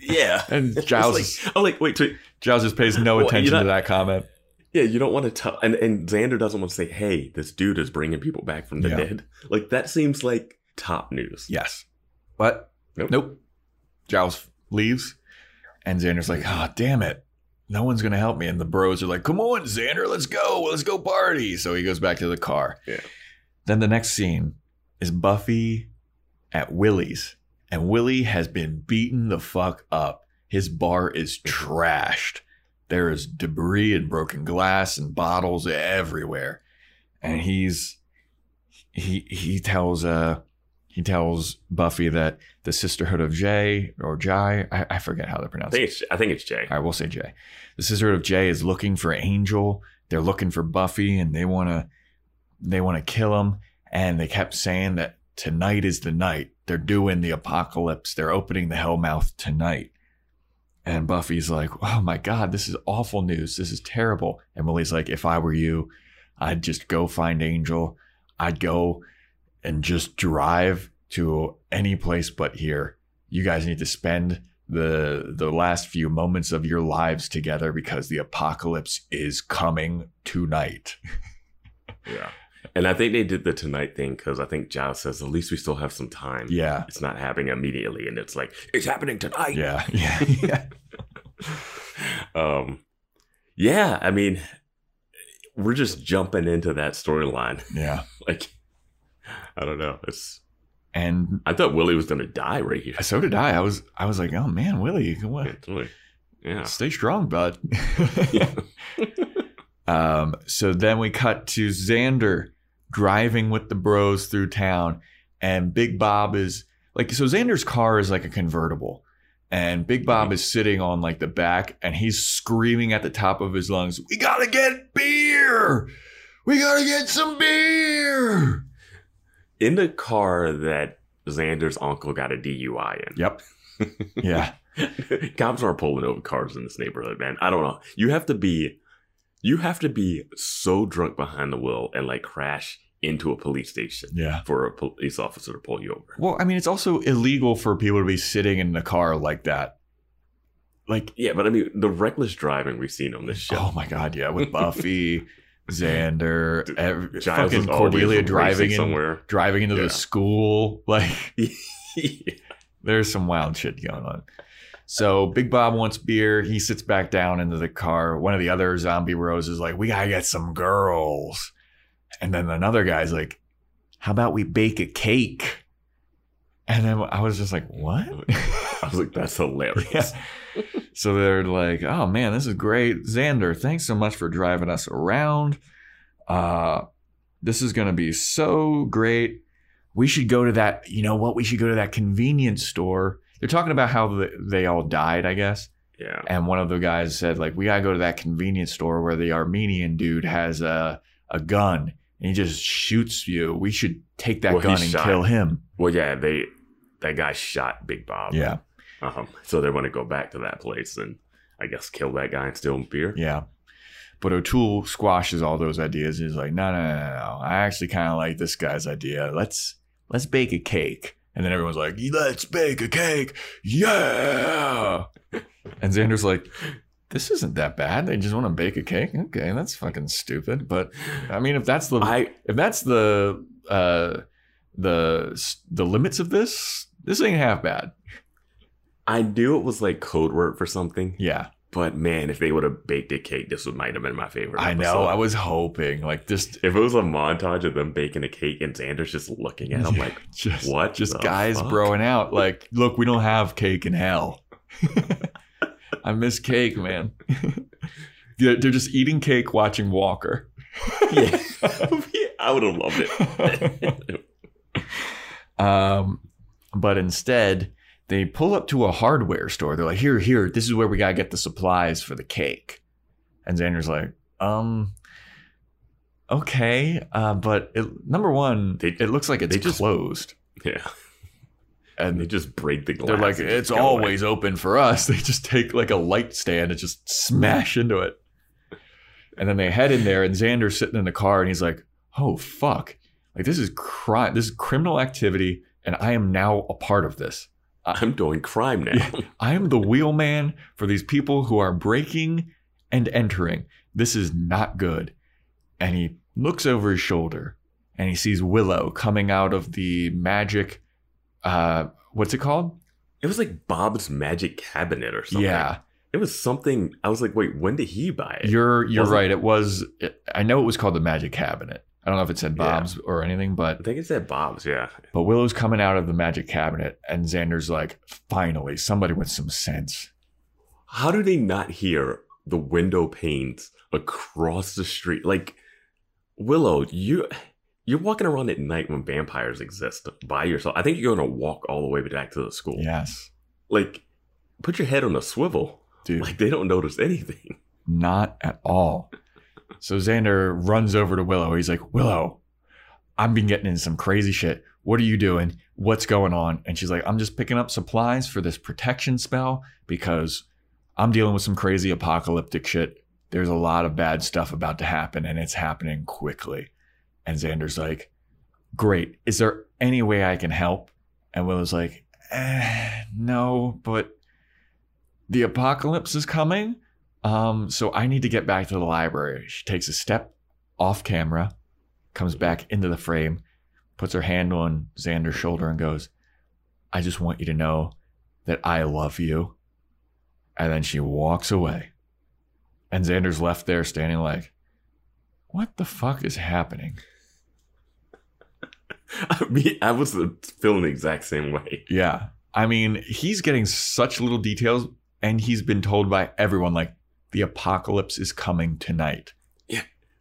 Speaker 5: Yeah,
Speaker 4: and Giles,
Speaker 5: like,
Speaker 4: is-
Speaker 5: oh, like wait, wait,
Speaker 4: Giles just pays no
Speaker 5: Well,
Speaker 4: attention
Speaker 5: know-
Speaker 4: to that comment.
Speaker 5: Yeah, you don't want to tell, and and Xander doesn't want to say, "Hey, this dude is bringing people back from the
Speaker 4: Yeah.
Speaker 5: dead." Like that seems like top news.
Speaker 4: Yes. What?
Speaker 5: Nope.
Speaker 4: Nope. Giles leaves, and Xander's like, "Ah, damn it, no one's gonna help me." And the bros are like, "Come on, Xander, let's go, let's go party." So he goes back to the car.
Speaker 5: Yeah.
Speaker 4: Then the next scene is Buffy at Willie's, and Willie has been beaten the fuck up. His bar is trashed. There is debris and broken glass and bottles everywhere, and he's he he tells uh he tells Buffy that the Sisterhood of Jay or Jai, I, I forget how they're
Speaker 5: I
Speaker 4: pronounced.
Speaker 5: think it's I think it's Jay.
Speaker 4: All right, we'll say Jay. The Sisterhood of Jay is looking for Angel. They're looking for Buffy, and they want to they want to kill him. And they kept saying that tonight is the night. They're doing the apocalypse. They're opening the Hellmouth tonight. And Buffy's like, "Oh my god, this is awful news. This is terrible." And Willie's like, "If I were you, I'd just go find Angel. I'd go and just drive to any place but here. You guys need to spend the the last few moments of your lives together because the apocalypse is coming tonight.
Speaker 5: Yeah, and I think they did the tonight thing because I think Giles says at least we still have some time.
Speaker 4: Yeah.
Speaker 5: it's not happening immediately, and it's like it's happening tonight.
Speaker 4: Yeah. Yeah. Yeah.
Speaker 5: um, yeah. I mean, we're just jumping into that storyline.
Speaker 4: yeah.
Speaker 5: Like, I don't know. It's
Speaker 4: And
Speaker 5: I thought Willie was gonna die right here.
Speaker 4: so did I. I was I was like, "Oh man, Willie.
Speaker 5: It's yeah.
Speaker 4: Stay strong, bud." um so then we cut to Xander driving with the bros through town and Big Bob is like so Xander's car is like a convertible and Big Bob mm-hmm. is sitting on like the back and he's screaming at the top of his lungs, "We got to get beer. We got to get some beer."
Speaker 5: In the car that Xander's uncle got a DUI in.
Speaker 4: Yep. Yeah.
Speaker 5: Cops are pulling over cars in this neighborhood, man. I don't know. You have to be, you have to be so drunk behind the wheel and like crash into a police station
Speaker 4: Yeah.
Speaker 5: for a police officer to pull you over.
Speaker 4: Well, I mean, it's also illegal for people to be sitting in the car like that. Like,
Speaker 5: Yeah, but I mean, the reckless driving we've seen on this show.
Speaker 4: oh my god, yeah, with Buffy, Xander,
Speaker 5: Dude,
Speaker 4: every, fucking Cordelia driving in,
Speaker 5: somewhere.
Speaker 4: driving into
Speaker 5: Yeah.
Speaker 4: the school. Like,
Speaker 5: yeah.
Speaker 4: there's some wild shit going on. So Big Bob wants beer. He sits back down into the car. One of the other zombie bros is like, "We gotta get some girls," and then another guy's like, "How about we bake a cake?" And then I was just like, "What?"
Speaker 5: I was like, that's hilarious.
Speaker 4: Yeah. So they're like, "Oh man, this is great, Xander. Thanks so much for driving us around. Uh, this is gonna be so great. We should go to that. You know what? We should go to that convenience store." They're talking about how the, they all died, I guess.
Speaker 5: Yeah.
Speaker 4: And one of the guys said, like, we gotta go to that convenience store where the Armenian dude has a a gun and he just shoots you. We should take that
Speaker 5: Well,
Speaker 4: gun and
Speaker 5: shot-
Speaker 4: kill him.
Speaker 5: Well, yeah, they that guy shot Big Bob.
Speaker 4: Yeah,
Speaker 5: Um, so they want to go back to that place and I guess kill that guy and steal beer.
Speaker 4: yeah. But O'Toole squashes all those ideas. He's like, no, no, no, no, no. I actually kind of like this guy's idea. Let's let's bake a cake. And then everyone's like, let's bake a cake. Yeah. And Xander's like, this isn't that bad. They just want to bake a cake. Okay, that's fucking stupid. But I mean, if that's the
Speaker 5: I
Speaker 4: if that's the uh the the limits of this, this ain't half bad.
Speaker 5: I knew it was like code word for something,
Speaker 4: Yeah,
Speaker 5: but man, if they would have baked a cake, this would might have been my favorite.
Speaker 4: I know. I was hoping like just
Speaker 5: If it was a montage of them baking a cake and Xander's just looking at him like,
Speaker 4: just
Speaker 5: what?
Speaker 4: just guys
Speaker 5: fuck?
Speaker 4: broing out like, look, we don't have cake in hell. I miss cake, man. Yeah, They're just eating cake, watching Walker.
Speaker 5: yeah, I would have loved it.
Speaker 4: Um, but instead, they pull up to a hardware store. They're like, "Here, here, this is where we gotta get the supplies for the cake." And Xander's like, "Um, okay, uh, but it, number one,
Speaker 5: They-
Speaker 4: it looks like it's
Speaker 5: they just-
Speaker 4: closed,
Speaker 5: Yeah.
Speaker 4: and
Speaker 5: They just break the glass.
Speaker 4: they're like, it's
Speaker 5: go away."
Speaker 4: always open for us. They just take like a light stand and just smash into it. And then they head in there, and Xander's sitting in the car, and he's like, "Oh fuck! Like this is crime. This is criminal activity, and I am now a part of this.
Speaker 5: I'm doing crime now.
Speaker 4: I am the wheelman for these people who are breaking and entering. This is not good." And he looks over his shoulder, and he sees Willow coming out of the magic. Uh, what's it called?
Speaker 5: It was like Bob's Magic Cabinet or something.
Speaker 4: Yeah,
Speaker 5: It was something. I was like, wait, when did he buy it?
Speaker 4: You're you're right. It was. I know it was called the Magic Cabinet. I don't know if it said
Speaker 5: Yeah.
Speaker 4: Bob's or anything, but I
Speaker 5: think it said Bob's, yeah.
Speaker 4: but Willow's coming out of the Magic Cabinet, and Xander's like, finally, somebody with some sense.
Speaker 5: How do they not hear the window panes across the street? Like, Willow, you you're walking around at night when vampires exist by yourself. I think you're gonna walk all the way back to the school.
Speaker 4: Yes,
Speaker 5: Like, put your head on a swivel.
Speaker 4: dude,
Speaker 5: Like they don't notice anything.
Speaker 4: not at all. So Xander runs over to Willow. He's like, Willow, I've been getting in some crazy shit. What are you doing? What's going on? And she's like, I'm just picking up supplies for this protection spell because I'm dealing with some crazy apocalyptic shit. There's a lot of bad stuff about to happen and it's happening quickly. And Xander's like, Great. Is there any way I can help? And Willow's like, eh, No, but the apocalypse is coming. Um, so I need to get back to the library. She takes a step off camera, comes back into the frame, puts her hand on Xander's shoulder, and goes, I just want you to know that I love you. And then she walks away. And Xander's left there standing like, what the fuck is happening?
Speaker 5: I mean, I was feeling the exact same way.
Speaker 4: Yeah. I mean, he's getting such little details, and he's been told by everyone, like, the apocalypse is coming tonight.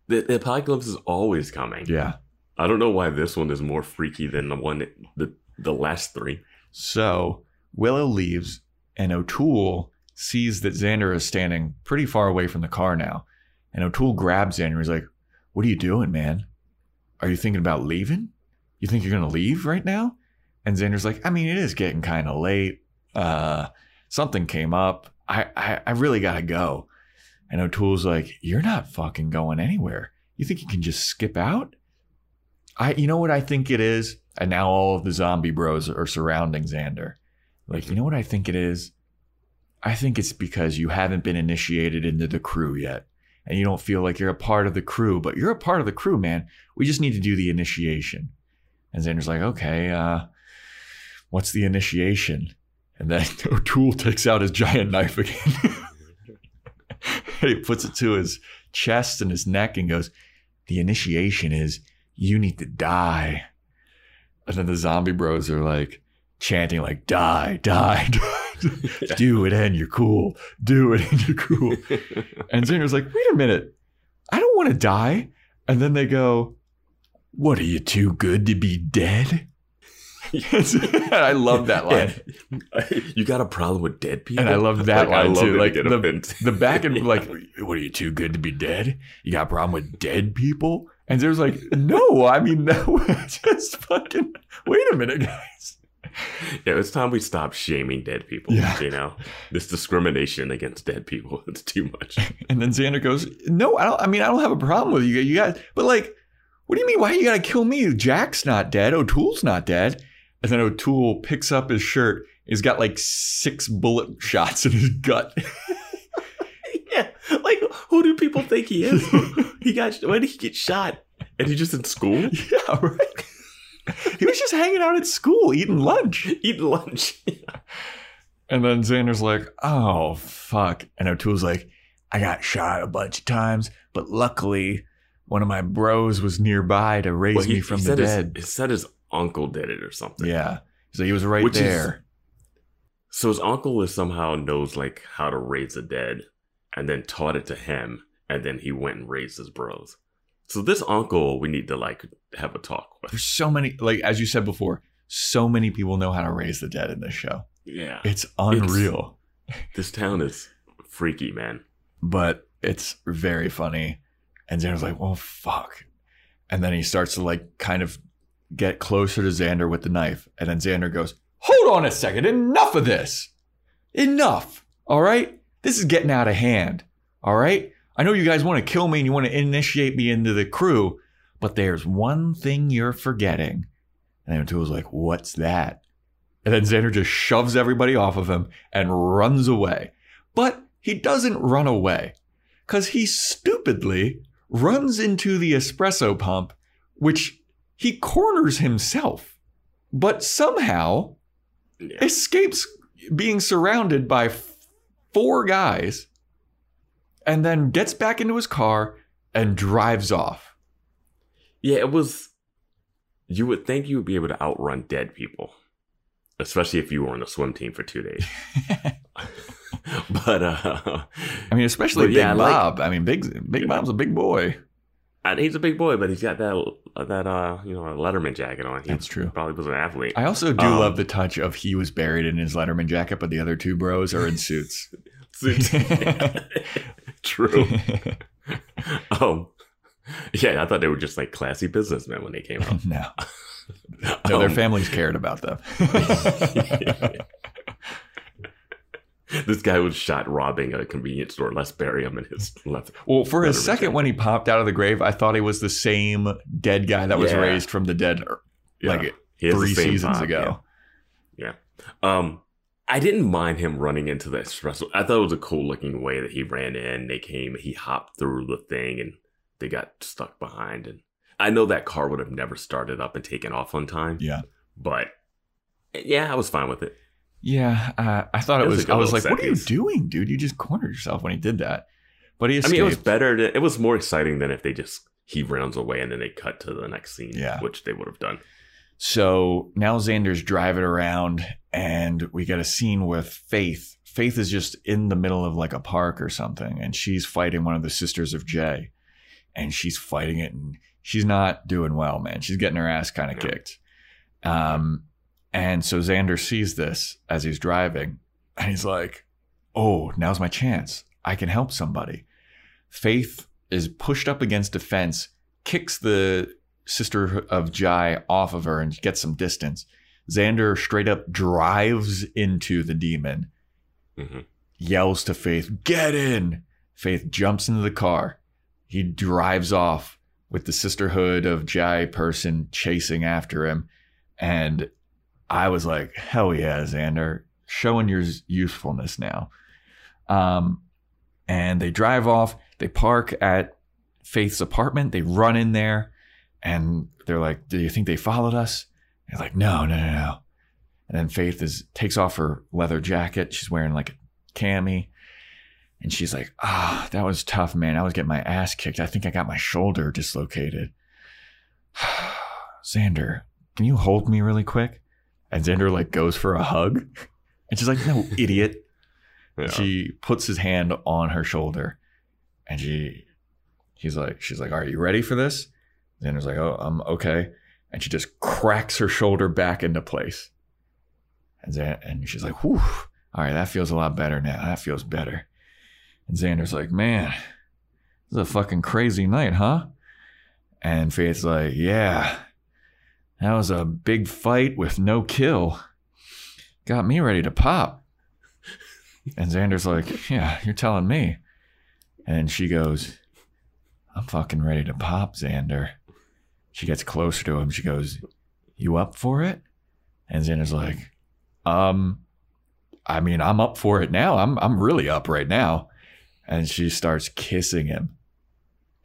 Speaker 5: The, the apocalypse is always coming.
Speaker 4: Yeah.
Speaker 5: I don't know why this one is more freaky than the one that, the the last three.
Speaker 4: So Willow leaves, and O'Toole sees that Xander is standing pretty far away from the car now. And O'Toole grabs Xander. He's like, What are you doing, man? Are you thinking about leaving? You think you're going to leave right now? And Xander's like, I mean, it is getting kind of late. Uh, something came up. I, I, I really got to go. And O'Toole's like, You're not fucking going anywhere. You think you can just skip out? I, you know what I think it is? And now all of the zombie bros are surrounding Xander. Like, you know what I think it is? I think it's because you haven't been initiated into the crew yet. And you don't feel like you're a part of the crew, but you're a part of the crew, man. We just need to do the initiation. And Xander's like, okay, uh, what's the initiation? And then O'Toole takes out his giant knife again. he puts it to his chest and his neck and goes, The initiation is you need to die. And then the zombie bros are like chanting, like, die, die, die. Do it and you're cool. Do it and you're cool. And Xander's like, wait a minute. I don't want to die. And then they go, What are you too good to be dead? I love that line.
Speaker 5: you got a problem with dead people?
Speaker 4: And I love that
Speaker 5: Like,
Speaker 4: line
Speaker 5: love
Speaker 4: too. Like the, the back and like, what are you too good to be dead? You got a problem with dead people? And there's like, no, I mean, that was just fucking wait a minute, guys.
Speaker 5: yeah, it's time we stop shaming dead people.
Speaker 4: Yeah.
Speaker 5: You know, this discrimination against dead people. It's too much.
Speaker 4: And then Xander goes, no, I don't. I mean, I don't have a problem with you. You guys, but like, what do you mean? Why you gotta kill me? Jack's not dead. O'Toole's not dead. And then O'Toole picks up his shirt. He's got like six bullet shots in his gut.
Speaker 5: yeah, like who do people think he is? he got when did he get shot? And he's just in school
Speaker 4: yeah, right. he was just hanging out at school eating lunch.
Speaker 5: eating lunch.
Speaker 4: And then Xander's like, oh, fuck. And O'Toole's like, I got shot a bunch of times, but luckily one of my bros was nearby to raise
Speaker 5: Well, he,
Speaker 4: me from the dead.
Speaker 5: His, he said his uncle did it or something.
Speaker 4: yeah. So he was right
Speaker 5: Which is-
Speaker 4: there.
Speaker 5: So his uncle is somehow knows like how to raise the dead, and then taught it to him, and then he went and raised his bros. So this uncle, we need to like have a talk with.
Speaker 4: There's so many, like, as you said before, so many people know how to raise the dead in this show.
Speaker 5: Yeah,
Speaker 4: It's unreal,
Speaker 5: this town is freaky, man.
Speaker 4: but it's very funny. And Xander's like, well, fuck. And then he starts to like kind of get closer to Xander with the knife. And then Xander goes, Hold on a second. Enough of this. Enough. All right. This is getting out of hand. All right. I know you guys want to kill me and you want to initiate me into the crew, but there's one thing you're forgetting. And then O'Toole's like, What's that? And then Xander just shoves everybody off of him and runs away. But he doesn't run away because he stupidly runs into the espresso pump, which he corners himself, but somehow
Speaker 5: Yeah.
Speaker 4: escapes being surrounded by f- four guys and then gets back into his car and drives off.
Speaker 5: Yeah, it was. You would think you would be able to outrun dead people, especially if you were on a swim team for two days. but uh,
Speaker 4: I mean, especially Big
Speaker 5: yeah, I like-
Speaker 4: Bob. I mean, Big Big Bob's a big boy.
Speaker 5: And he's a big boy, but he's got that that uh you know Letterman jacket on. He
Speaker 4: That's true.
Speaker 5: Probably was an athlete.
Speaker 4: I also do
Speaker 5: Um,
Speaker 4: love the touch of he was buried in his Letterman jacket, but the other two bros are in suits. Suits.
Speaker 5: true. um, yeah, I thought they were just like classy businessmen when they came out.
Speaker 4: no, no, their
Speaker 5: Um,
Speaker 4: families cared about them.
Speaker 5: This guy was shot robbing a convenience store. Let's bury him in his left.
Speaker 4: Well, for a second, when he popped out of the grave, I thought he was the same dead guy that was
Speaker 5: Yeah.
Speaker 4: raised from the dead, er,
Speaker 5: Yeah,
Speaker 4: like
Speaker 5: he has the
Speaker 4: three seasons ago.
Speaker 5: Yeah. Um, I didn't mind him running into the espresso. I thought it was a cool looking way that he ran in. They came, he hopped through the thing, and they got stuck behind. And I know that car would have never started up and taken off on time.
Speaker 4: Yeah,
Speaker 5: But yeah, I was fine with it.
Speaker 4: Yeah. Uh, I thought it,
Speaker 5: It was
Speaker 4: was. I was like, "What are you doing, dude? You just cornered yourself when he did that." But he
Speaker 5: I mean, it was better. Than, it was more exciting than if they just he rounds away and then they cut to the next scene.
Speaker 4: Yeah.
Speaker 5: which they would have done.
Speaker 4: So now Xander's driving around, and we get a scene with Faith. Faith is just in the middle of like a park or something, and she's fighting one of the sisters of Jhe, and she's fighting it, and she's not doing well, man. She's getting her ass kind of
Speaker 5: Yeah.
Speaker 4: kicked. Um, and so Xander sees this as he's driving, and he's like, "Oh, now's my chance. I can help somebody." Faith is pushed up against a fence, kicks the sister of Jhe off of her and gets some distance. Xander straight up drives into the demon,
Speaker 5: Mhm.
Speaker 4: yells to Faith, Get in! Faith jumps into the car. He drives off with the sisterhood of Jhe person chasing after him. And I was like, Hell yeah, Xander, showing your usefulness now. Um, and they drive off. They park at Faith's apartment. They run in there and they're like, Do you think they followed us? They're like, No, no, no, no. And then Faith is takes off her leather jacket. She's wearing like a cami. And she's like, Ah, that was tough, man. I was getting my ass kicked. I think I got my shoulder dislocated. Xander, can you hold me really quick? And Xander like goes for a hug. And she's like, No, idiot.
Speaker 5: Yeah.
Speaker 4: She puts his hand on her shoulder and she he's like she's like, Are you ready for this? Xander's like, Oh, I'm okay. And she just cracks her shoulder back into place. And and she's like, Whew, all right, that feels a lot better now. That feels better. And Xander's like, Man, this is a fucking crazy night, huh? And Faith's like, Yeah. That was a big fight with no kill. Got me ready to pop. And Xander's like, Yeah, you're telling me. And she goes, I'm fucking ready to pop, Xander. She gets closer to him. She goes, You up for it? And Xander's like, Um, I mean, I'm up for it now. I'm I'm really up right now. And she starts kissing him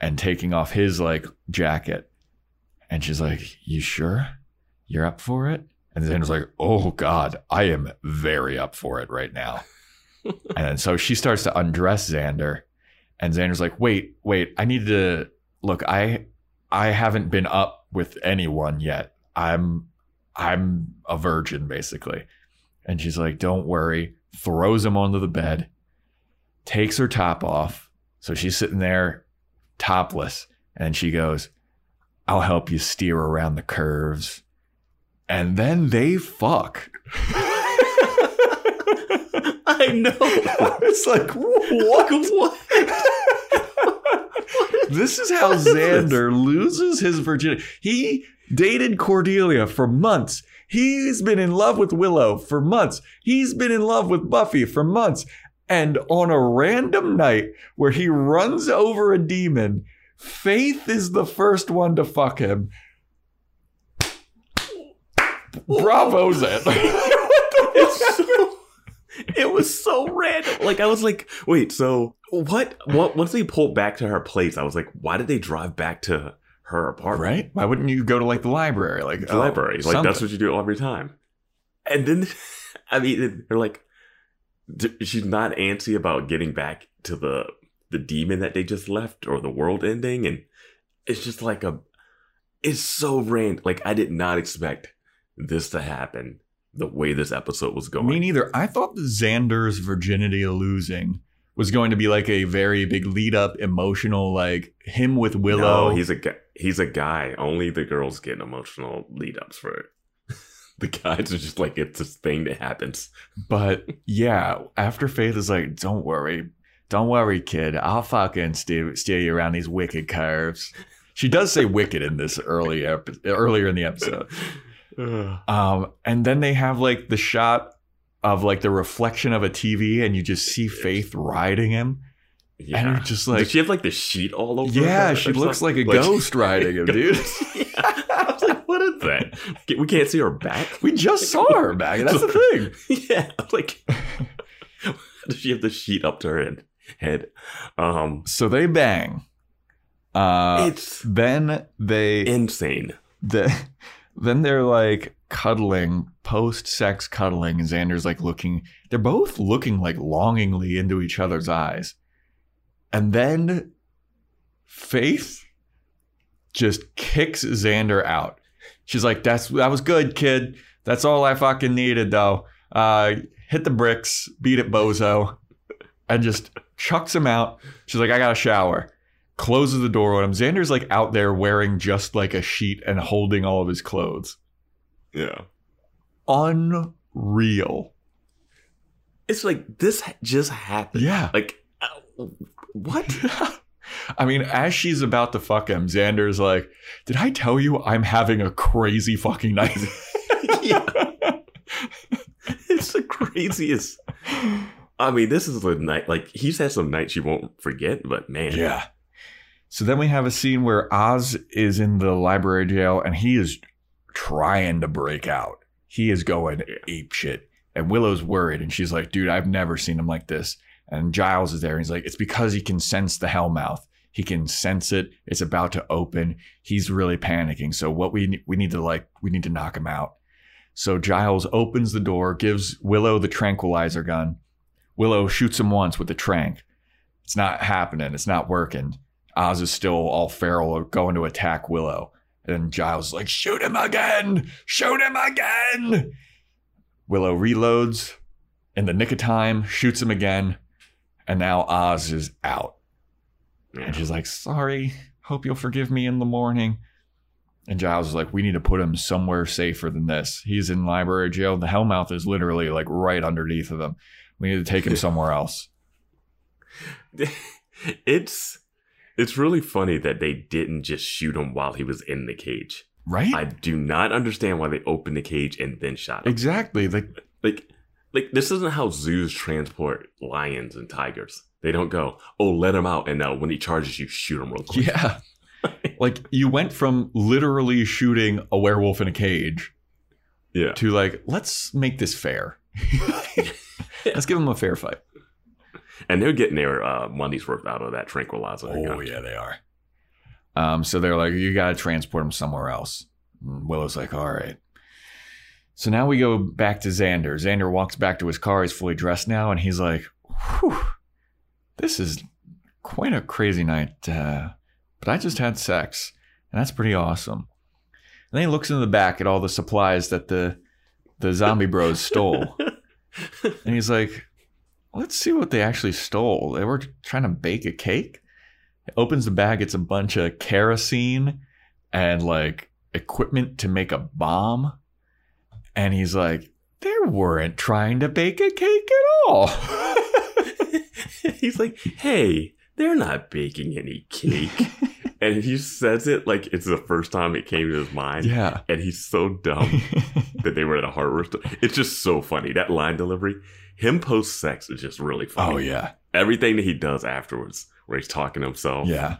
Speaker 4: and taking off his like jacket. And she's like, You sure? You're up for it? And Xander's like, Oh God, I am very up for it right now. and so she starts to undress Xander. And Xander's like, wait, wait, I need to look, I I haven't been up with anyone yet. I'm I'm a virgin, basically. And she's like, Don't worry, throws him onto the bed, takes her top off. So she's sitting there topless. And she goes, I'll help you steer around the curves. And then they fuck.
Speaker 5: I know.
Speaker 4: it's like, what?
Speaker 5: what?
Speaker 4: This is how Xander loses his virginity. He dated Cordelia for months. He's been in love with Willow for months. He's been in love with Buffy for months. And on a random night where he runs over a demon, Faith is the first one to fuck him. Bravo, Xander.
Speaker 5: It's so, it was so random. Like I was like, wait, so what? What? Once they pulled back to her place, I was like, why did they drive back to her apartment?
Speaker 4: right? Why wouldn't you go to like the library? Like
Speaker 5: The
Speaker 4: oh,
Speaker 5: library. Like that's what you do every time. And then, I mean, they're like, she's not antsy about getting back to the the demon that they just left or the world ending, and it's just like a, it's so random. Like I did not expect this to happen the way this episode was going.
Speaker 4: Me neither. I thought the Xander's virginity losing was going to be like a very big lead up emotional, like him with Willow.
Speaker 5: No, he's a guy. He's a guy. Only the girls get emotional lead ups for it. the guys are just like it's this thing that happens.
Speaker 4: but yeah, after Faith is like, don't worry. Don't worry, kid. I'll fucking steer, steer you around these wicked curves. She does say wicked in this early epi- earlier in the episode. Um, and then they have like the shot of like the reflection of a TV, and you just see Faith riding him.
Speaker 5: yeah.
Speaker 4: And you're just like,
Speaker 5: Does she have like the sheet all over?
Speaker 4: yeah, she looks like a ghost riding him, dude.
Speaker 5: yeah. I was like, what is that? We can't see her back.
Speaker 4: We just saw her back. That's the thing.
Speaker 5: yeah, like, does she have the sheet up to her head? Head? Um,
Speaker 4: So they bang. Uh,
Speaker 5: it's
Speaker 4: then they
Speaker 5: insane.
Speaker 4: the, then they're like cuddling, post sex cuddling. And Xander's like looking. They're both looking like longingly into each other's eyes. And then Faith just kicks Xander out. She's like, "That's that was good, kid. That's all I fucking needed, though. Uh, hit the bricks, beat it, bozo." And just chucks him out. She's like, I got a shower. Closes the door on him. Xander's like out there wearing just like a sheet and holding all of his clothes.
Speaker 5: Yeah.
Speaker 4: Unreal.
Speaker 5: It's like this just happened.
Speaker 4: Yeah.
Speaker 5: Like, uh, what?
Speaker 4: I mean, as she's about to fuck him, Xander's like, Did I tell you I'm having a crazy fucking night?
Speaker 5: yeah. it's the craziest. I mean, this is the night. Like he's had some nights you won't forget, but man,
Speaker 4: Yeah. So then we have a scene where Oz is in the library jail and he is trying to break out. He is going ape shit. And Willow's worried and she's like, dude, I've never seen him like this. And Giles is there and he's like, it's because he can sense the hellmouth. He can sense it. It's about to open. He's really panicking. So what we we need to like we need to knock him out. So Giles opens the door, gives Willow the tranquilizer gun. Willow shoots him once with the trank. It's not happening. It's not working. Oz is still all feral, going to attack Willow. And Giles is like, shoot him again! Shoot him again! Willow reloads in the nick of time, shoots him again, and now Oz is out. And she's like, sorry, hope you'll forgive me in the morning. And Giles is like, we need to put him somewhere safer than this. He's in library jail. The Hellmouth is literally like right underneath of him. We need to take him somewhere else.
Speaker 5: it's it's really funny that they didn't just shoot him while he was in the cage.
Speaker 4: Right?
Speaker 5: I do not understand why they opened the cage and then shot him.
Speaker 4: exactly. Like,
Speaker 5: Like, like this isn't how zoos transport lions and tigers. They don't go, oh, let him out, and now when he charges you, shoot him real quick.
Speaker 4: yeah. like, you went from literally shooting a werewolf in a cage
Speaker 5: Yeah.
Speaker 4: to like, let's make this fair. let's give them a fair fight.
Speaker 5: And they're getting their uh, money's worth out of that tranquilizer.
Speaker 4: Oh yeah, they are. Um, so they're like, you gotta transport him somewhere else. And Willow's like, all right. So now we go back to Xander. Xander walks back to his car. He's fully dressed now, and he's like, Whew, this is quite a crazy night. Uh, but I just had sex, and that's pretty awesome. And then he looks in the back at all the supplies that the the zombie bros stole. And he's like, let's see what they actually stole. They were trying to bake a cake. It opens the bag, it's a bunch of kerosene and like equipment to make a bomb. And he's like, they weren't trying to bake a cake at all.
Speaker 5: He's like, hey, they're not baking any cake. and he says it like it's the first time it came to his mind.
Speaker 4: Yeah.
Speaker 5: And he's so dumb that they were at a hardware store. It's just so funny. That line delivery, him post sex is just really funny.
Speaker 4: oh yeah.
Speaker 5: Everything that he does afterwards, where he's talking to himself.
Speaker 4: Yeah.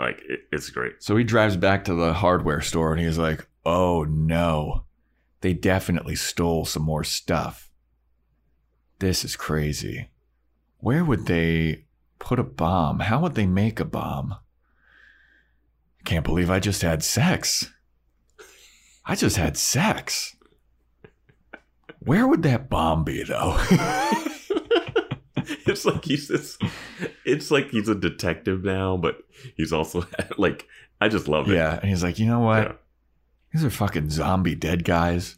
Speaker 5: Like, it, it's great.
Speaker 4: So he drives back to the hardware store and he's like, "Oh no. They definitely stole some more stuff. This is crazy. Where would they put a bomb? How would they make a bomb? I can't believe I just had sex. I just had sex. Where would that bomb be though?"
Speaker 5: it's like he's just, it's like he's a detective now, but he's also like, I just love it.
Speaker 4: Yeah, and he's like, you know what?
Speaker 5: Yeah.
Speaker 4: These are fucking zombie dead guys.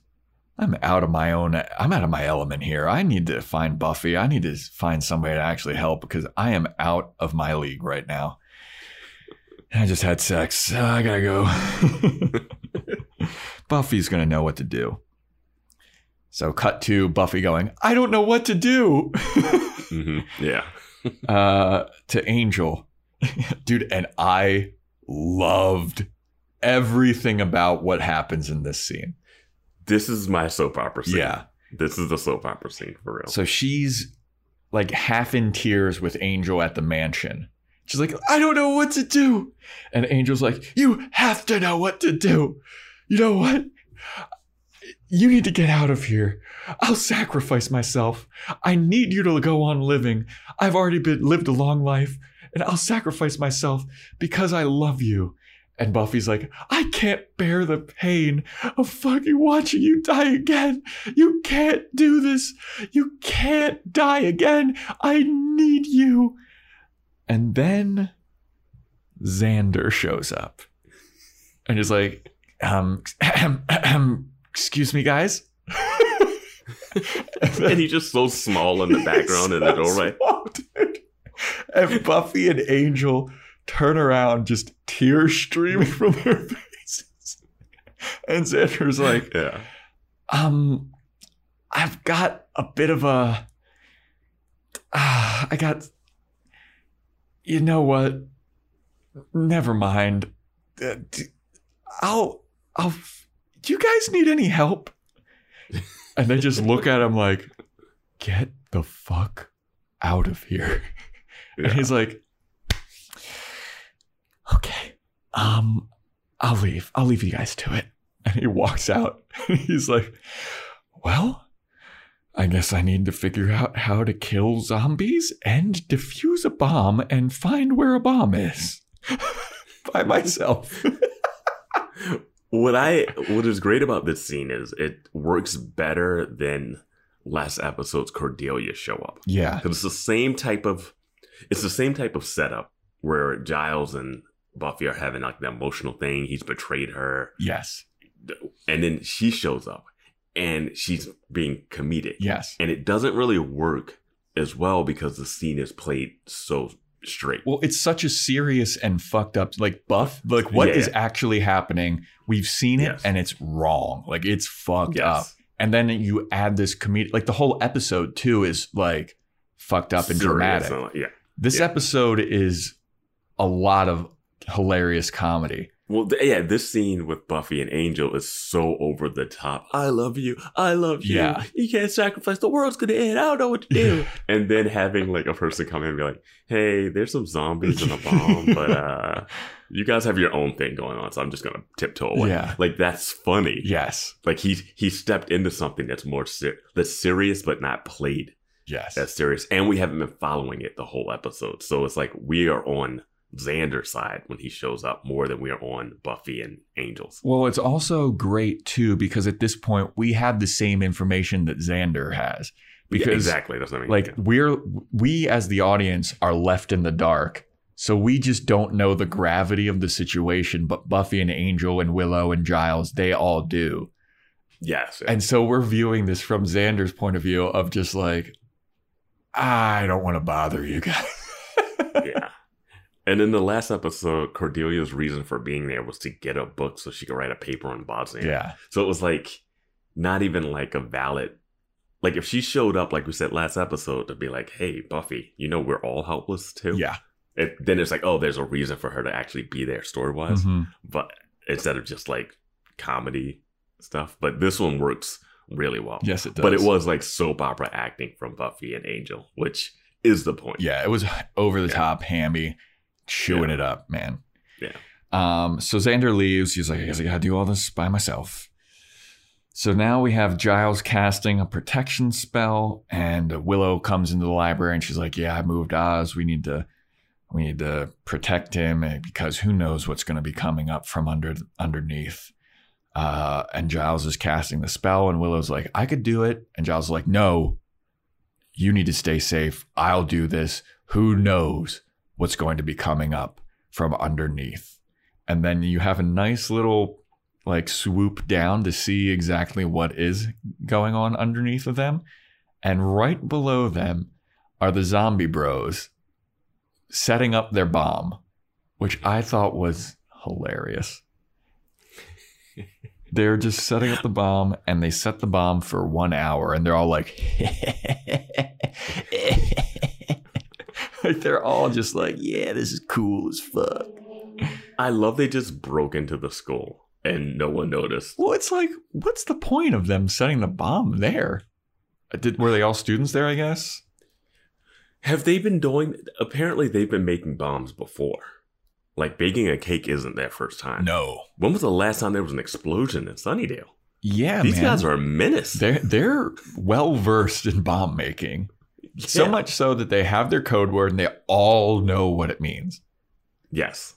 Speaker 4: I'm out of my own. I'm out of my element here. I need to find Buffy. I need to find somebody to actually help because I am out of my league right now. I just had sex. Uh, I gotta go. Buffy's gonna know what to do. So, cut to Buffy going, I don't know what to do.
Speaker 5: hmm Yeah.
Speaker 4: uh, to Angel. Dude, and I loved everything about what happens in this scene.
Speaker 5: This is my soap opera scene.
Speaker 4: Yeah.
Speaker 5: This is the soap opera scene for real.
Speaker 4: So she's like half in tears with Angel at the mansion. She's like, I don't know what to do. And Angel's like, You have to know what to do. You know what? You need to get out of here. I'll sacrifice myself. I need you to go on living. I've already been lived a long life, and I'll sacrifice myself because I love you. And Buffy's like, I can't bear the pain of fucking watching you die again. You can't do this. You can't die again. I need you. And then Xander shows up and is like, um, excuse me, guys.
Speaker 5: and he's just so small in the background in the doorway.
Speaker 4: And Buffy and Angel turn around, just tears streaming from their faces. And Xander's like,
Speaker 5: Yeah.
Speaker 4: um, I've got a bit of a. Ah, I got. You know what? Never mind. Uh, I'll. I'll. Do you guys need any help? And they just look at him like, get the fuck out of here. And he's like, okay, um, I'll leave. I'll leave you guys to it. And he walks out. And he's like, well, I guess I need to figure out how to kill zombies and defuse a bomb and find where a bomb is by myself.
Speaker 5: What I what is great about this scene is it works better than last episode's Cordelia show up.
Speaker 4: yeah.
Speaker 5: Because it's the same type of it's the same type of setup where Giles and Buffy are having like the emotional thing. He's betrayed her,
Speaker 4: Yes.
Speaker 5: and then she shows up and she's being comedic.
Speaker 4: Yes.
Speaker 5: And it doesn't really work as well because the scene is played so straight.
Speaker 4: Well, it's such a serious and fucked up like buff. Like what is
Speaker 5: Yeah.
Speaker 4: actually happening? We've seen it
Speaker 5: Yes.
Speaker 4: and it's wrong. Like it's fucked up. And then you add this comedic like the whole episode too is like fucked up and
Speaker 5: Serious
Speaker 4: dramatic.
Speaker 5: and, yeah.
Speaker 4: This
Speaker 5: Yeah.
Speaker 4: episode is a lot of hilarious comedy.
Speaker 5: Well, th- yeah, this scene with Buffy and Angel is so over the top. I love you. I love you.
Speaker 4: Yeah.
Speaker 5: You can't sacrifice. The world's gonna end. I don't know what to do. and then having like a person come in and be like, "Hey, there's some zombies and a bomb, but uh, you guys have your own thing going on, so I'm just gonna tiptoe away."
Speaker 4: Yeah.
Speaker 5: like that's funny.
Speaker 4: Yes.
Speaker 5: like he he stepped into something that's more ser- that's serious, but not played
Speaker 4: Yes.
Speaker 5: That's serious. And we haven't been following it the whole episode, so it's like we are on Xander's side when he shows up more than we are on Buffy and Angels.
Speaker 4: Well, it's also great too because at this point we have the same information that Xander has. Because
Speaker 5: Yeah, exactly, that's what I mean.
Speaker 4: like we're we as the audience are left in the dark. So we just don't know the gravity of the situation, but Buffy and Angel and Willow and Giles, they all do.
Speaker 5: yes,
Speaker 4: And so we're viewing this from Xander's point of view of just like, I don't want to bother you guys.
Speaker 5: yeah. And in the last episode, Cordelia's reason for being there was to get a book so she could write a paper on Bosnia.
Speaker 4: yeah.
Speaker 5: So it was like not even like a valid like if she showed up like we said last episode to be like, "Hey, Buffy, you know we're all helpless too."
Speaker 4: Yeah.
Speaker 5: it, then it's like, oh, there's a reason for her to actually be there story wise,
Speaker 4: Mhm.
Speaker 5: but instead of just like comedy stuff. But this one works really well.
Speaker 4: Yes, it does.
Speaker 5: But it was like soap opera acting from Buffy and Angel, which is the point.
Speaker 4: Yeah, it was over the
Speaker 5: Yeah.
Speaker 4: top, hammy, chewing
Speaker 5: Yeah.
Speaker 4: it up, man.
Speaker 5: Yeah.
Speaker 4: Um, so Xander leaves. He's like, I guess I gotta do all this by myself. So now we have Giles casting a protection spell, and Willow comes into the library and she's like, Yeah, I moved Oz. We need to we need to protect him eh, because who knows what's gonna be coming up from under underneath. Uh, and Giles is casting the spell, and Willow's like, I could do it. And Giles is like, No, you need to stay safe. I'll do this. Who knows what's going to be coming up from underneath? And then you have a nice little like swoop down to see exactly what is going on underneath of them. And right below them are the zombie bros setting up their bomb, which I thought was hilarious. They're just setting up the bomb and they set the bomb for one hour and they're all like, like they're all just like, yeah, this is cool as fuck.
Speaker 5: I love they just broke into the school and no one noticed.
Speaker 4: Well, it's like, what's the point of them setting the bomb there? Uh, Did were they all students there? I guess.
Speaker 5: Have they been doing? Apparently, they've been making bombs before. Like baking a cake isn't their first time.
Speaker 4: No.
Speaker 5: When was the last time there was an explosion in Sunnydale?
Speaker 4: Yeah,
Speaker 5: These
Speaker 4: man.
Speaker 5: guys are a menace.
Speaker 4: They're they're well versed in bomb making. So
Speaker 5: Yeah.
Speaker 4: much so that they have their code word and they all know what it means.
Speaker 5: Yes.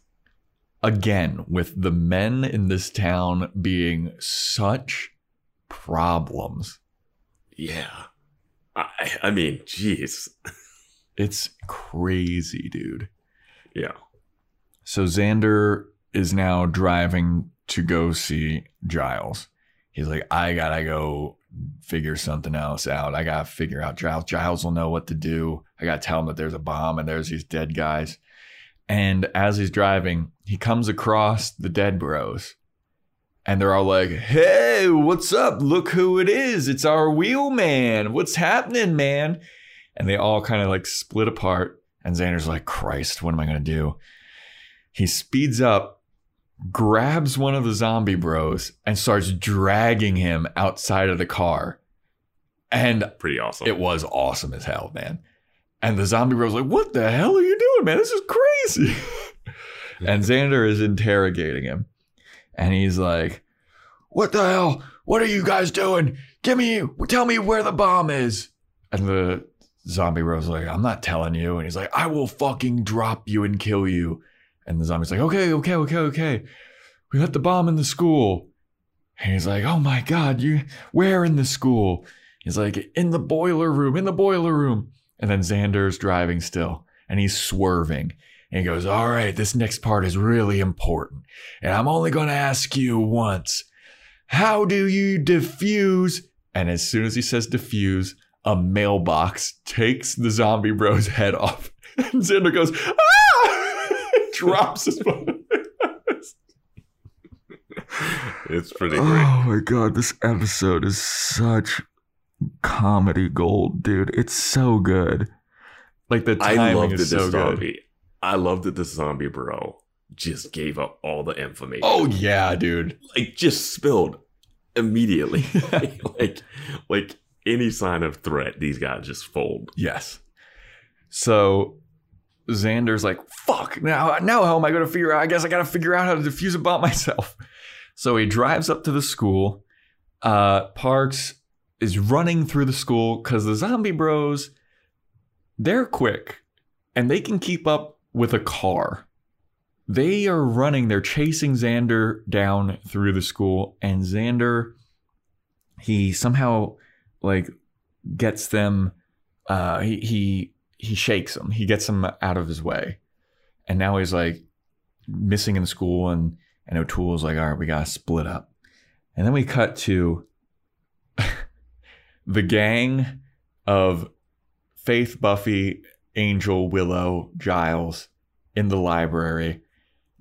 Speaker 4: Again, with the men in this town being such problems.
Speaker 5: Yeah. I, I mean, jeez.
Speaker 4: It's crazy, dude.
Speaker 5: Yeah.
Speaker 4: So Xander is now driving to go see Giles. He's like, I gotta go figure something else out. I gotta figure out Giles. Giles will know what to do. I gotta tell him that there's a bomb and there's these dead guys. And as he's driving, he comes across the dead bros. And they're all like, hey, what's up? Look who it is. It's our wheelman. What's happening, man? And they all kind of like split apart. And Xander's like, Christ, what am I going to do? He speeds up, grabs one of the zombie bros, and starts dragging him outside of the car. And
Speaker 5: Pretty awesome.
Speaker 4: it was awesome as hell, man. And the zombie bro's like, What the hell are you doing, man? This is crazy. and Xander is interrogating him. And he's like, What the hell? What are you guys doing? Give me, tell me where the bomb is. And the zombie bro's like, I'm not telling you. And he's like, I will fucking drop you and kill you. And the zombie's like, Okay, okay, okay, okay. We got the bomb in the school. And he's like, Oh my God, you, where in the school? He's like, In the boiler room, in the boiler room. And then Xander's driving still and he's swerving. And he goes, All right, this next part is really important. And I'm only going to ask you once How do you diffuse? And as soon as he says diffuse, a mailbox takes the zombie bro's head off. And Xander goes, Ah! Drops his phone.
Speaker 5: it's pretty great.
Speaker 4: Oh my god, this episode is such comedy gold, dude. It's so good. Like the timing
Speaker 5: I love that
Speaker 4: is
Speaker 5: this
Speaker 4: so good.
Speaker 5: zombie. I love that the zombie bro just gave up all the information.
Speaker 4: Oh yeah, dude.
Speaker 5: like just spilled immediately. like like any sign of threat, these guys just fold.
Speaker 4: Yes. So Xander's like, fuck, now now how am I gonna figure out? I guess I gotta figure out how to defuse a bomb myself. So he drives up to the school. Uh Parks is running through the school because the zombie bros, they're quick and they can keep up with a car. They are running, they're chasing Xander down through the school, and Xander, he somehow like gets them uh he he he shakes him. he gets him out of his way. And now he's like missing in school and and o'toole's like all right we gotta split up. And then we cut to the gang of faith buffy angel willow giles in the library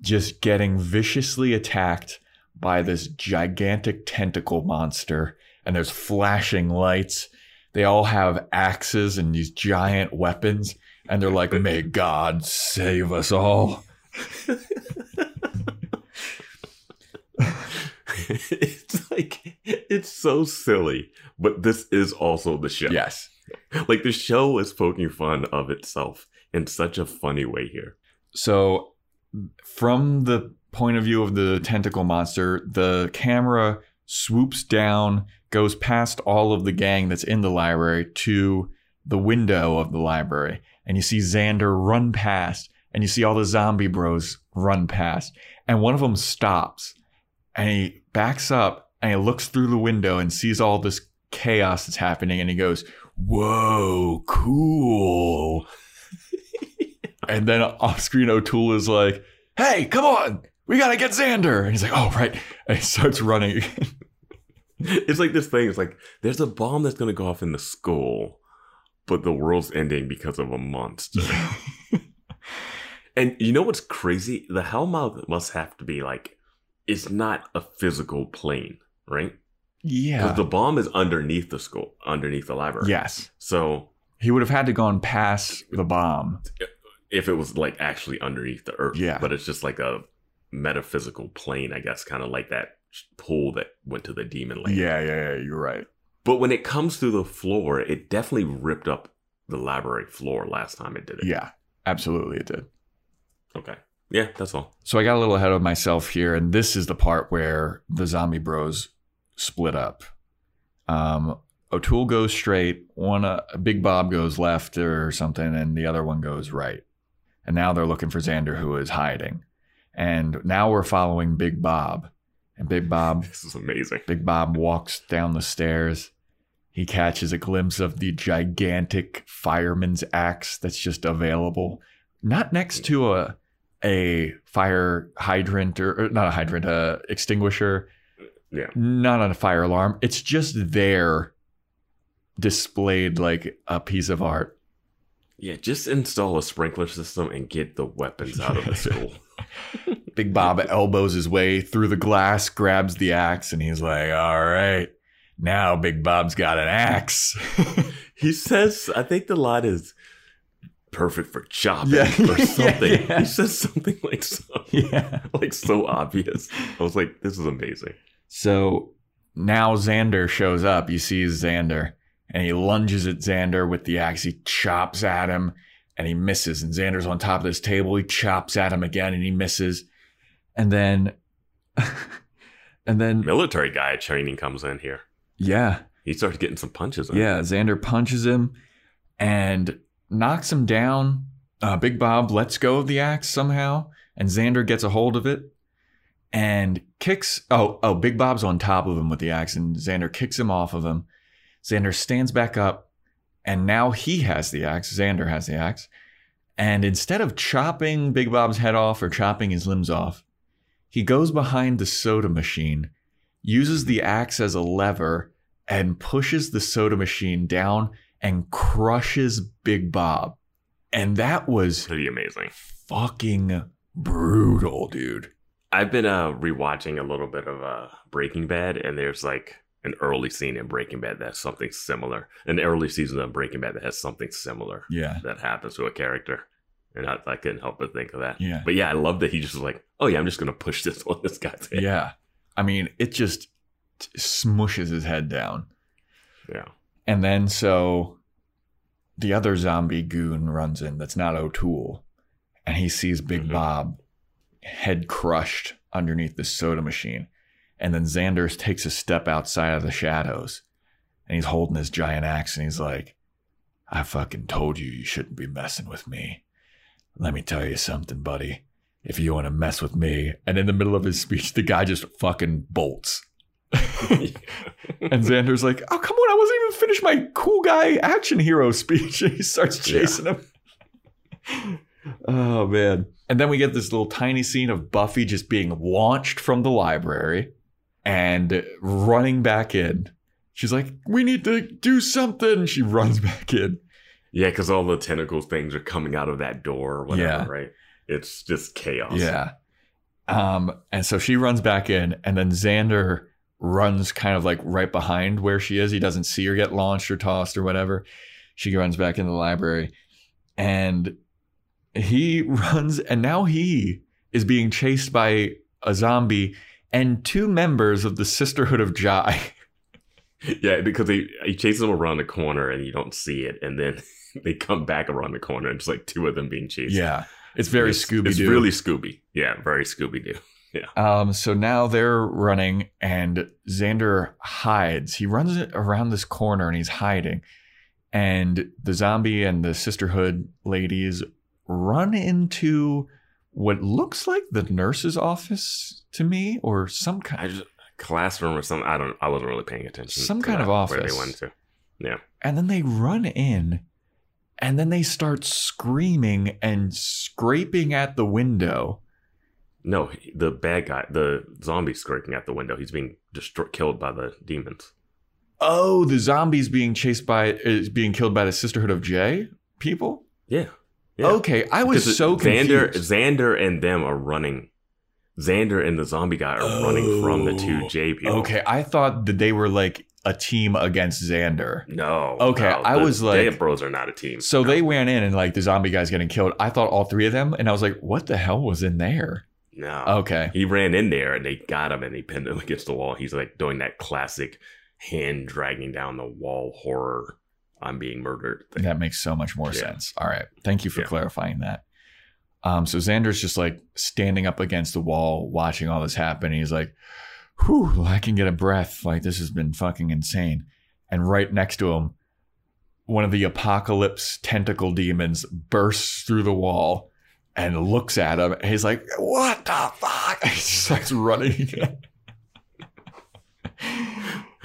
Speaker 4: just getting viciously attacked by this gigantic tentacle monster. And there's flashing lights they all have axes and these giant weapons and they're like, "May God save us all."
Speaker 5: it's like it's so silly, but this is also the show.
Speaker 4: Yes.
Speaker 5: Like the show is poking fun of itself in such a funny way here.
Speaker 4: So, from the point of view of the tentacle monster, the camera swoops down, goes past all of the gang that's in the library to the window of the library, and you see Xander run past, and you see all the zombie bros run past, and one of them stops, and he backs up, and he looks through the window and sees all this chaos that's happening, and he goes, "Whoa, cool." And then off screen, O'Toole is like, hey, come on, we gotta get Xander. And he's like, oh, right. And he starts running.
Speaker 5: It's like this thing. It's like there's a bomb that's gonna go off in the school, but the world's ending because of a monster. and you know what's crazy? The Hellmouth must have to be like it's not a physical plane, right?
Speaker 4: yeah.
Speaker 5: Because the bomb is underneath the school, underneath the library.
Speaker 4: yes.
Speaker 5: So
Speaker 4: He would have had to gone past the bomb.
Speaker 5: if it was like actually underneath the earth,
Speaker 4: Yeah.
Speaker 5: but it's just like a metaphysical plane, I guess, kind of like that pool that went to the demon land.
Speaker 4: Yeah, yeah, yeah. You're right.
Speaker 5: But when it comes through the floor, it definitely ripped up the library floor last time it did it.
Speaker 4: Yeah, absolutely, it did.
Speaker 5: Okay. Yeah, that's all.
Speaker 4: So I got a little ahead of myself here, and this is the part where the zombie bros split up. Um, O'Toole goes straight, one uh, Big Bob goes left or something, and the other one goes right. And now they're looking for Xander, who is hiding. And now we're following Big Bob, and Big Bob
Speaker 5: This is amazing.
Speaker 4: Big Bob walks down the stairs. He catches a glimpse of the gigantic fireman's axe that's just available, not next to a a fire hydrant or, or not a hydrant, a extinguisher,
Speaker 5: Yeah.
Speaker 4: not on a fire alarm. It's just there, displayed like a piece of art.
Speaker 5: Yeah, just install a sprinkler system and get the weapons out of the school.
Speaker 4: Big Bob elbows his way through the glass, grabs the axe, and he's like, "All right, now Big Bob's got an axe."
Speaker 5: he says, I think the line is perfect for chopping
Speaker 4: Yeah.
Speaker 5: or something.
Speaker 4: Yeah, yeah.
Speaker 5: He says something like so,
Speaker 4: yeah.
Speaker 5: like so obvious. I was like, this is amazing.
Speaker 4: So now Xander shows up. You see Xander, and he lunges at Xander with the axe. He chops at him, and he misses. And Xander's on top of this table. He chops at him again, and he misses. And then, and then,
Speaker 5: Military guy training comes in here.
Speaker 4: yeah,
Speaker 5: He starts getting some punches. In.
Speaker 4: yeah. Xander punches him and knocks him down. Uh, Big Bob lets go of the axe somehow, and Xander gets a hold of it and kicks. Oh, oh, Big Bob's on top of him with the axe, and Xander kicks him off of him. Xander stands back up, and now he has the axe. Xander has the axe. And instead of chopping Big Bob's head off or chopping his limbs off, he goes behind the soda machine, uses the axe as a lever, and pushes the soda machine down and crushes Big Bob. And that was
Speaker 5: Pretty amazing.
Speaker 4: fucking brutal, dude.
Speaker 5: I've been uh rewatching a little bit of uh Breaking Bad, and there's like an early scene in Breaking Bad that's something similar. An early season of Breaking Bad that has something similar
Speaker 4: Yeah.
Speaker 5: that happens to a character. And I, I couldn't help but think of that.
Speaker 4: Yeah.
Speaker 5: But yeah, I love that he just was like, oh yeah, I'm just gonna push this on this guy's head.
Speaker 4: Yeah. I mean, it just smushes his head down.
Speaker 5: Yeah.
Speaker 4: And then so the other zombie goon runs in that's not O'Toole. And he sees Big
Speaker 5: Mhm.
Speaker 4: Bob head crushed underneath the soda machine. And then Xander takes a step outside of the shadows and he's holding his giant axe and he's like, I fucking told you you shouldn't be messing with me. Let me tell you something, buddy. If you want to mess with me. And in the middle of his speech, the guy just fucking bolts. And Xander's like, "Oh, come on! I wasn't even finished my cool guy action hero speech." And he starts chasing him. oh man! And then we get this little tiny scene of Buffy just being launched from the library and running back in. She's like, "We need to do something." She runs back in.
Speaker 5: yeah, because all the tentacle things are coming out of that door or whatever,
Speaker 4: Yeah.
Speaker 5: right? It's just chaos.
Speaker 4: Yeah. Um, and so she runs back in, and then Xander runs kind of like right behind where she is. He doesn't see her get launched or tossed or whatever. She runs back into the library, and he runs, and now he is being chased by a zombie and two members of the Sisterhood of Jhe.
Speaker 5: Yeah, because he he chases them around the corner and you don't see it, and then they come back around the corner and it's like two of them being chased.
Speaker 4: Yeah, it's very Scooby
Speaker 5: It's really Scooby. Yeah, very Scooby Doo. Yeah.
Speaker 4: Um, so now they're running, and Xander hides. He runs around this corner and he's hiding. And the zombie and the sisterhood ladies run into what looks like the nurse's office to me, or some kind.
Speaker 5: Just classroom or something. I don't. I wasn't really paying attention.
Speaker 4: Some
Speaker 5: to
Speaker 4: kind of
Speaker 5: that, Where
Speaker 4: office.
Speaker 5: they went to. Yeah.
Speaker 4: And then they run in, and then they start screaming and scraping at the window.
Speaker 5: No, the bad guy, the zombie scraping at the window. He's being destroyed, killed by the demons.
Speaker 4: Oh, the zombies being chased by is being killed by the Sisterhood of Jhe people.
Speaker 5: Yeah. Yeah.
Speaker 4: Okay, I was
Speaker 5: Because
Speaker 4: so
Speaker 5: Xander,
Speaker 4: confused.
Speaker 5: Xander and them are running. Xander and the zombie guy are running from the two oh, Jhe people.
Speaker 4: Oh, Okay, I thought that they were like a team against Xander.
Speaker 5: No.
Speaker 4: Okay,
Speaker 5: no,
Speaker 4: I
Speaker 5: the
Speaker 4: was like-
Speaker 5: J Bros are not a team.
Speaker 4: So
Speaker 5: No.
Speaker 4: they went in and like the zombie guy's getting killed. I thought all three of them, and I was like, what the hell was in there?
Speaker 5: No.
Speaker 4: Okay.
Speaker 5: He ran in there and they got him and they pinned him against the wall. He's like doing that classic hand dragging down the wall horror. I'm being murdered. Thing.
Speaker 4: That makes so much more
Speaker 5: Yeah.
Speaker 4: sense. All right. Thank you for
Speaker 5: Yeah.
Speaker 4: clarifying that. Um, so Xander's just like standing up against the wall, watching all this happen. He's like, whew, I can get a breath. Like, this has been fucking insane. And right next to him, one of the apocalypse tentacle demons bursts through the wall and looks at him. And he's like, what the fuck? He starts running again.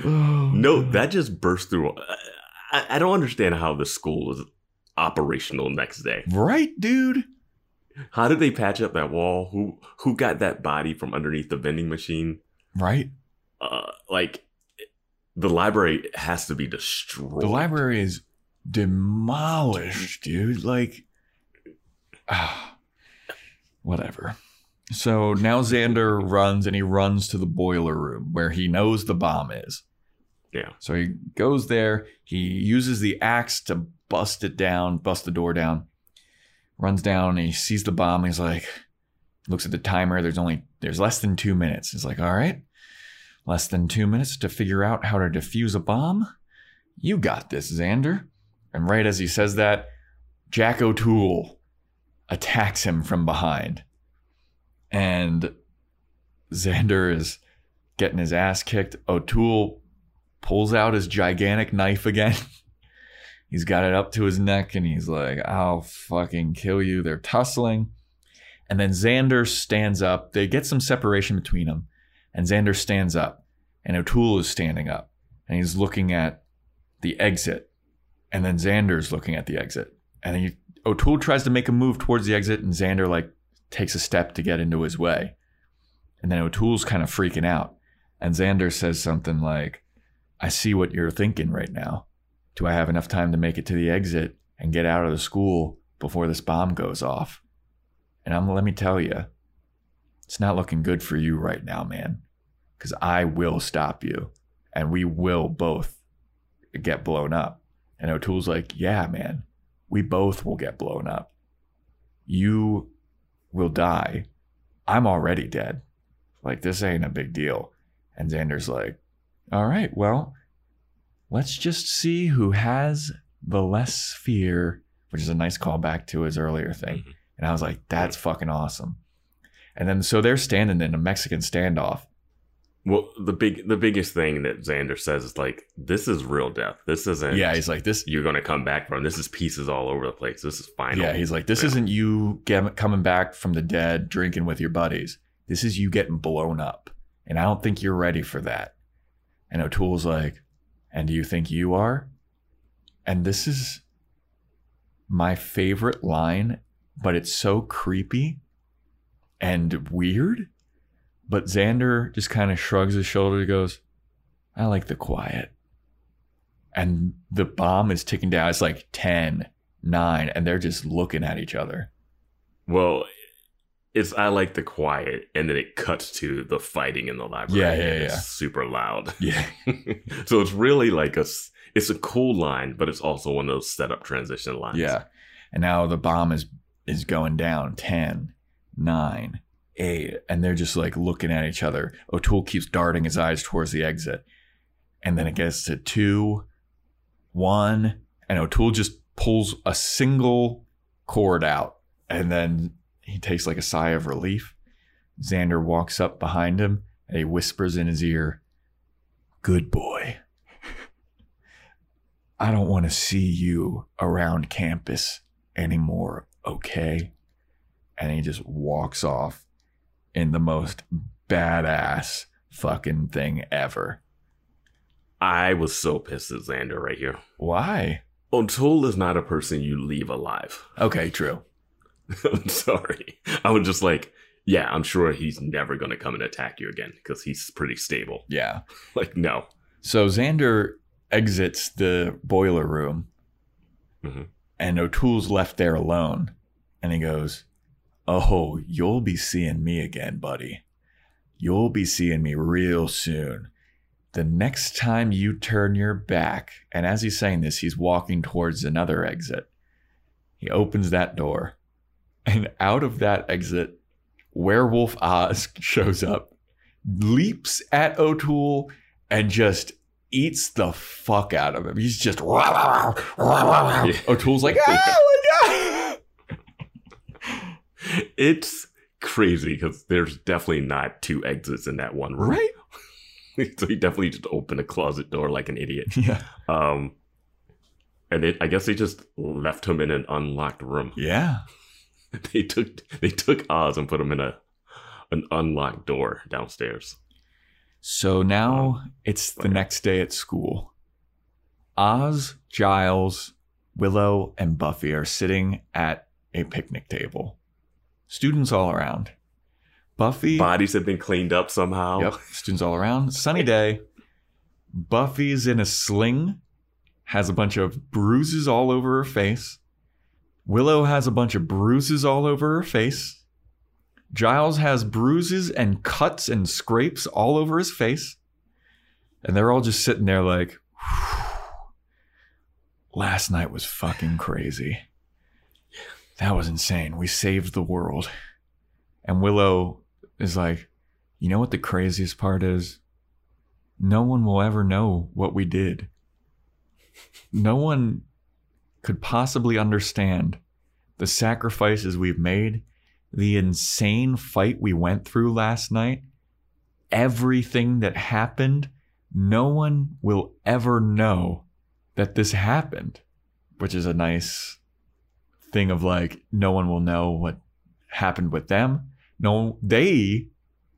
Speaker 5: No, that just burst through. I, I don't understand how the school is operational next day.
Speaker 4: Right, dude?
Speaker 5: How did they patch up that wall? Who who got that body from underneath the vending machine?
Speaker 4: Right?
Speaker 5: Uh, like the library has to be destroyed.
Speaker 4: The library is demolished, dude. Like, ah, whatever. So now Xander runs and he runs to the boiler room where he knows the bomb is.
Speaker 5: Yeah.
Speaker 4: So he goes there. He uses the axe to bust it down, bust the door down. Runs down and he sees the bomb. He's like, looks at the timer. There's only there's less than two minutes. He's like, all right, less than two minutes to figure out how to defuse a bomb. You got this, Xander. And right as he says that, Jack O'Toole attacks him from behind. And Xander is getting his ass kicked. O'Toole pulls out his gigantic knife again. he's got it up to his neck and he's like, I'll fucking kill you. They're tussling. And then Xander stands up. They get some separation between them. And Xander stands up. And O'Toole is standing up. And he's looking at the exit. And then Xander's looking at the exit. And then he, O'Toole tries to make a move towards the exit. And Xander, like, takes a step to get into his way. And then O'Toole's kind of freaking out. And Xander says something like, I see what you're thinking right now. Do I have enough time to make it to the exit and get out of the school before this bomb goes off? And I'm let me tell you, it's not looking good for you right now, man. Because I will stop you, and we will both get blown up. And O'Toole's like, Yeah, man, we both will get blown up. You will die. I'm already dead. Like, this ain't a big deal. And Xander's like, All right, well, let's just see who has the less fear, which is a nice callback to his earlier thing.
Speaker 5: Mhm.
Speaker 4: And I was like, That's fucking awesome. And then so they're standing in a Mexican standoff.
Speaker 5: Well, the big the biggest thing that Xander says is like, this is real death. This isn't.
Speaker 4: Yeah, he's like, This
Speaker 5: you're gonna come back from. This is pieces all over the place. This is final.
Speaker 4: Yeah, he's like, this
Speaker 5: Yeah.
Speaker 4: isn't you get, coming back from the dead, drinking with your buddies. This is you getting blown up. And I don't think you're ready for that. And O'Toole's like, and do you think you are? And this is my favorite line, but it's so creepy and weird. But Xander just kind of shrugs his shoulder and goes, I like the quiet. And the bomb is ticking down. It's like 10, nine, and they're just looking at each other.
Speaker 5: Well, it's I like the quiet, and then it cuts to the fighting in the library.
Speaker 4: Yeah, yeah,
Speaker 5: and it's
Speaker 4: yeah.
Speaker 5: super loud.
Speaker 4: Yeah.
Speaker 5: so it's really like a it's a cool line, but it's also one of those setup transition lines.
Speaker 4: Yeah. And now the bomb is is going down Ten, nine, 8. And they're just like looking at each other. O'Toole keeps darting his eyes towards the exit. And then it gets to 2, 1. And O'Toole just pulls a single cord out. And then he takes like a sigh of relief. Xander walks up behind him and he whispers in his ear, Good boy. I don't want to see you around campus anymore, okay? And he just walks off in the most badass fucking thing ever.
Speaker 5: I was so pissed at Xander right here.
Speaker 4: Why?
Speaker 5: O'Toole is not a person you leave alive.
Speaker 4: Okay, true.
Speaker 5: I'm sorry. I was just like, yeah, I'm sure he's never going to come and attack you again because he's pretty stable.
Speaker 4: Yeah.
Speaker 5: Like, no.
Speaker 4: So Xander exits the boiler room
Speaker 5: Mhm.
Speaker 4: and O'Toole's left there alone. And he goes, Oh, you'll be seeing me again, buddy. You'll be seeing me real soon. The next time you turn your back, and as he's saying this, he's walking towards another exit. He opens that door, and out of that exit, Werewolf Oz shows up, leaps at O'Toole, and just eats the fuck out of him. He's just O'Toole's like, oh my god.
Speaker 5: It's crazy because there's definitely not two exits in that one room.
Speaker 4: Right?
Speaker 5: so he definitely just opened a closet door like an idiot.
Speaker 4: Yeah.
Speaker 5: Um, and it, I guess they just left him in an unlocked room.
Speaker 4: Yeah.
Speaker 5: They took they took Oz and put him in a an unlocked door downstairs.
Speaker 4: So now um, it's the next day at school. Oz, Giles, Willow, and Buffy are sitting at a picnic table. Students all around. Buffy.
Speaker 5: Bodies have been cleaned up somehow.
Speaker 4: Yep. Students all around. Sunny day. Buffy's in a sling, has a bunch of bruises all over her face. Willow has a bunch of bruises all over her face. Giles has bruises and cuts and scrapes all over his face. And they're all just sitting there like, last night was fucking crazy. That was insane. We saved the world. And Willow is like, you know what the craziest part is? No one will ever know what we did. No one could possibly understand the sacrifices we've made, the insane fight we went through last night, everything that happened. No one will ever know that this happened, which is a nice thing of like, no one will know what happened with them. No, they,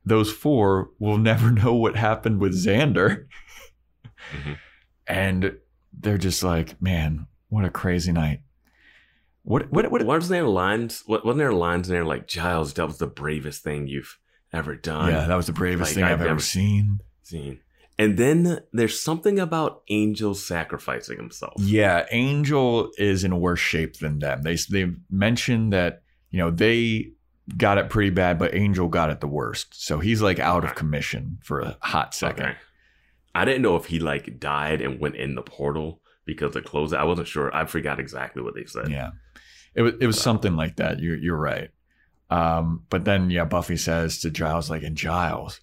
Speaker 4: those four, will never know what happened with Xander.
Speaker 5: Mhm.
Speaker 4: And they're just like, man, what a crazy night. What, what, what,
Speaker 5: Wasn't there lines? wa- Wasn't there lines in there like Giles? That was the bravest thing you've ever done.
Speaker 4: yeah, that was the bravest
Speaker 5: Like,
Speaker 4: thing I've,
Speaker 5: I've
Speaker 4: ever
Speaker 5: never-
Speaker 4: seen.
Speaker 5: seen. And then there's something about Angel sacrificing himself.
Speaker 4: Yeah, Angel is in worse shape than them. They they mentioned that you know they got it pretty bad, but Angel got it the worst. So he's like out of commission for a hot second.
Speaker 5: Okay. I didn't know if he like died and went in the portal because it closed. I wasn't sure. I forgot exactly what they said.
Speaker 4: Yeah, it was it was something like that. You're you're right. Um, but then yeah, Buffy says to Giles like, and Giles,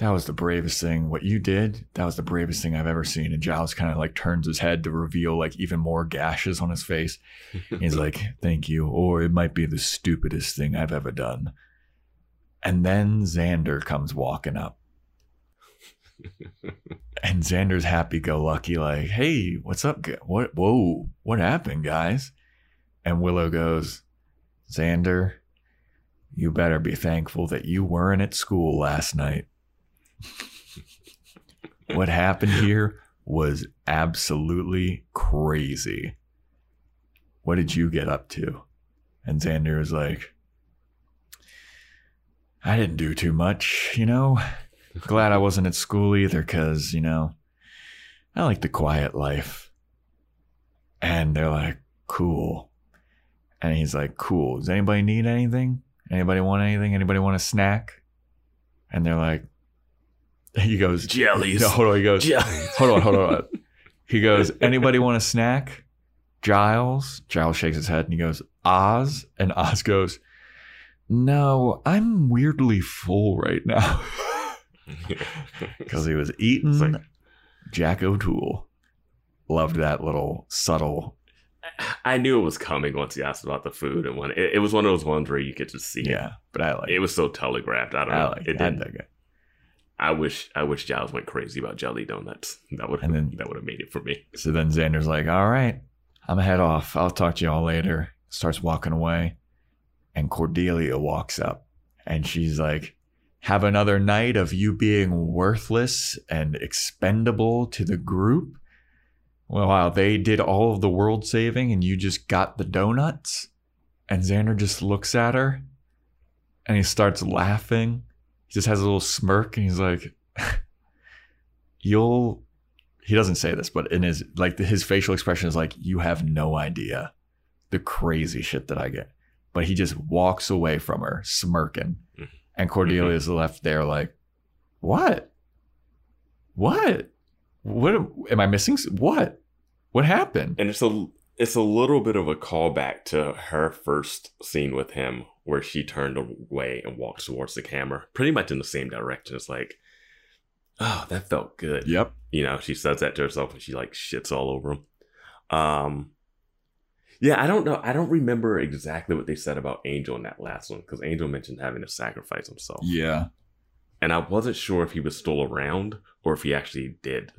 Speaker 4: that was the bravest thing. What you did, that was the bravest thing I've ever seen. And Giles kind of like turns his head to reveal like even more gashes on his face. He's like, thank you. Or it might be the stupidest thing I've ever done. And then Xander comes walking up. and Xander's happy go lucky, like, hey, what's up? What, whoa, what happened, guys? And Willow goes, Xander, you better be thankful that you weren't at school last night. what happened here was absolutely crazy. What did you get up to? And Xander was like, I didn't do too much, you know? Glad I wasn't at school either, because, you know, I like the quiet life. And they're like, cool. And he's like, cool. Does anybody need anything? Anybody want anything? Anybody want a snack? And they're like, he goes,
Speaker 5: Jellies.
Speaker 4: No, hold on. He goes,
Speaker 5: Jellies.
Speaker 4: hold on, hold on. He goes, anybody want a snack? Giles. Giles shakes his head and he goes, Oz. And Oz goes, No, I'm weirdly full right now. Because he was eating
Speaker 5: like-
Speaker 4: Jack O'Toole. Loved that little subtle.
Speaker 5: I knew it was coming once he asked about the food, and when it, it was one of those ones where you could just see
Speaker 4: Yeah, but I like
Speaker 5: it. It was so telegraphed. I don't
Speaker 4: I
Speaker 5: know.
Speaker 4: like
Speaker 5: it
Speaker 4: it. I it.
Speaker 5: I wish I wish Giles went crazy about jelly donuts. That would
Speaker 4: And then-
Speaker 5: that would have made it for me.
Speaker 4: So then Xander's like, all right, I'm gonna head off. I'll talk to y'all later. Starts walking away. And Cordelia walks up and she's like, have another night of you being worthless and expendable to the group. Well, wow, they did all of the world saving and you just got the donuts. And Xander just looks at her and he starts laughing. He just has a little smirk and he's like, You'll he doesn't say this, but in his like his facial expression is like, you have no idea the crazy shit that I get. But he just walks away from her, smirking. And Cordelia's left there like, what? What? What am, am I missing? What? What happened?
Speaker 5: And it's a it's a little bit of a callback to her first scene with him, where she turned away and walked towards the camera, pretty much in the same direction. It's like, oh, that felt good.
Speaker 4: Yep.
Speaker 5: you know she says that to herself and she like shits all over him um yeah i don't know. I don't remember exactly what they said about angel in that last one because angel mentioned having to sacrifice himself.
Speaker 4: Yeah.
Speaker 5: and i wasn't sure if he was still around or if he actually did.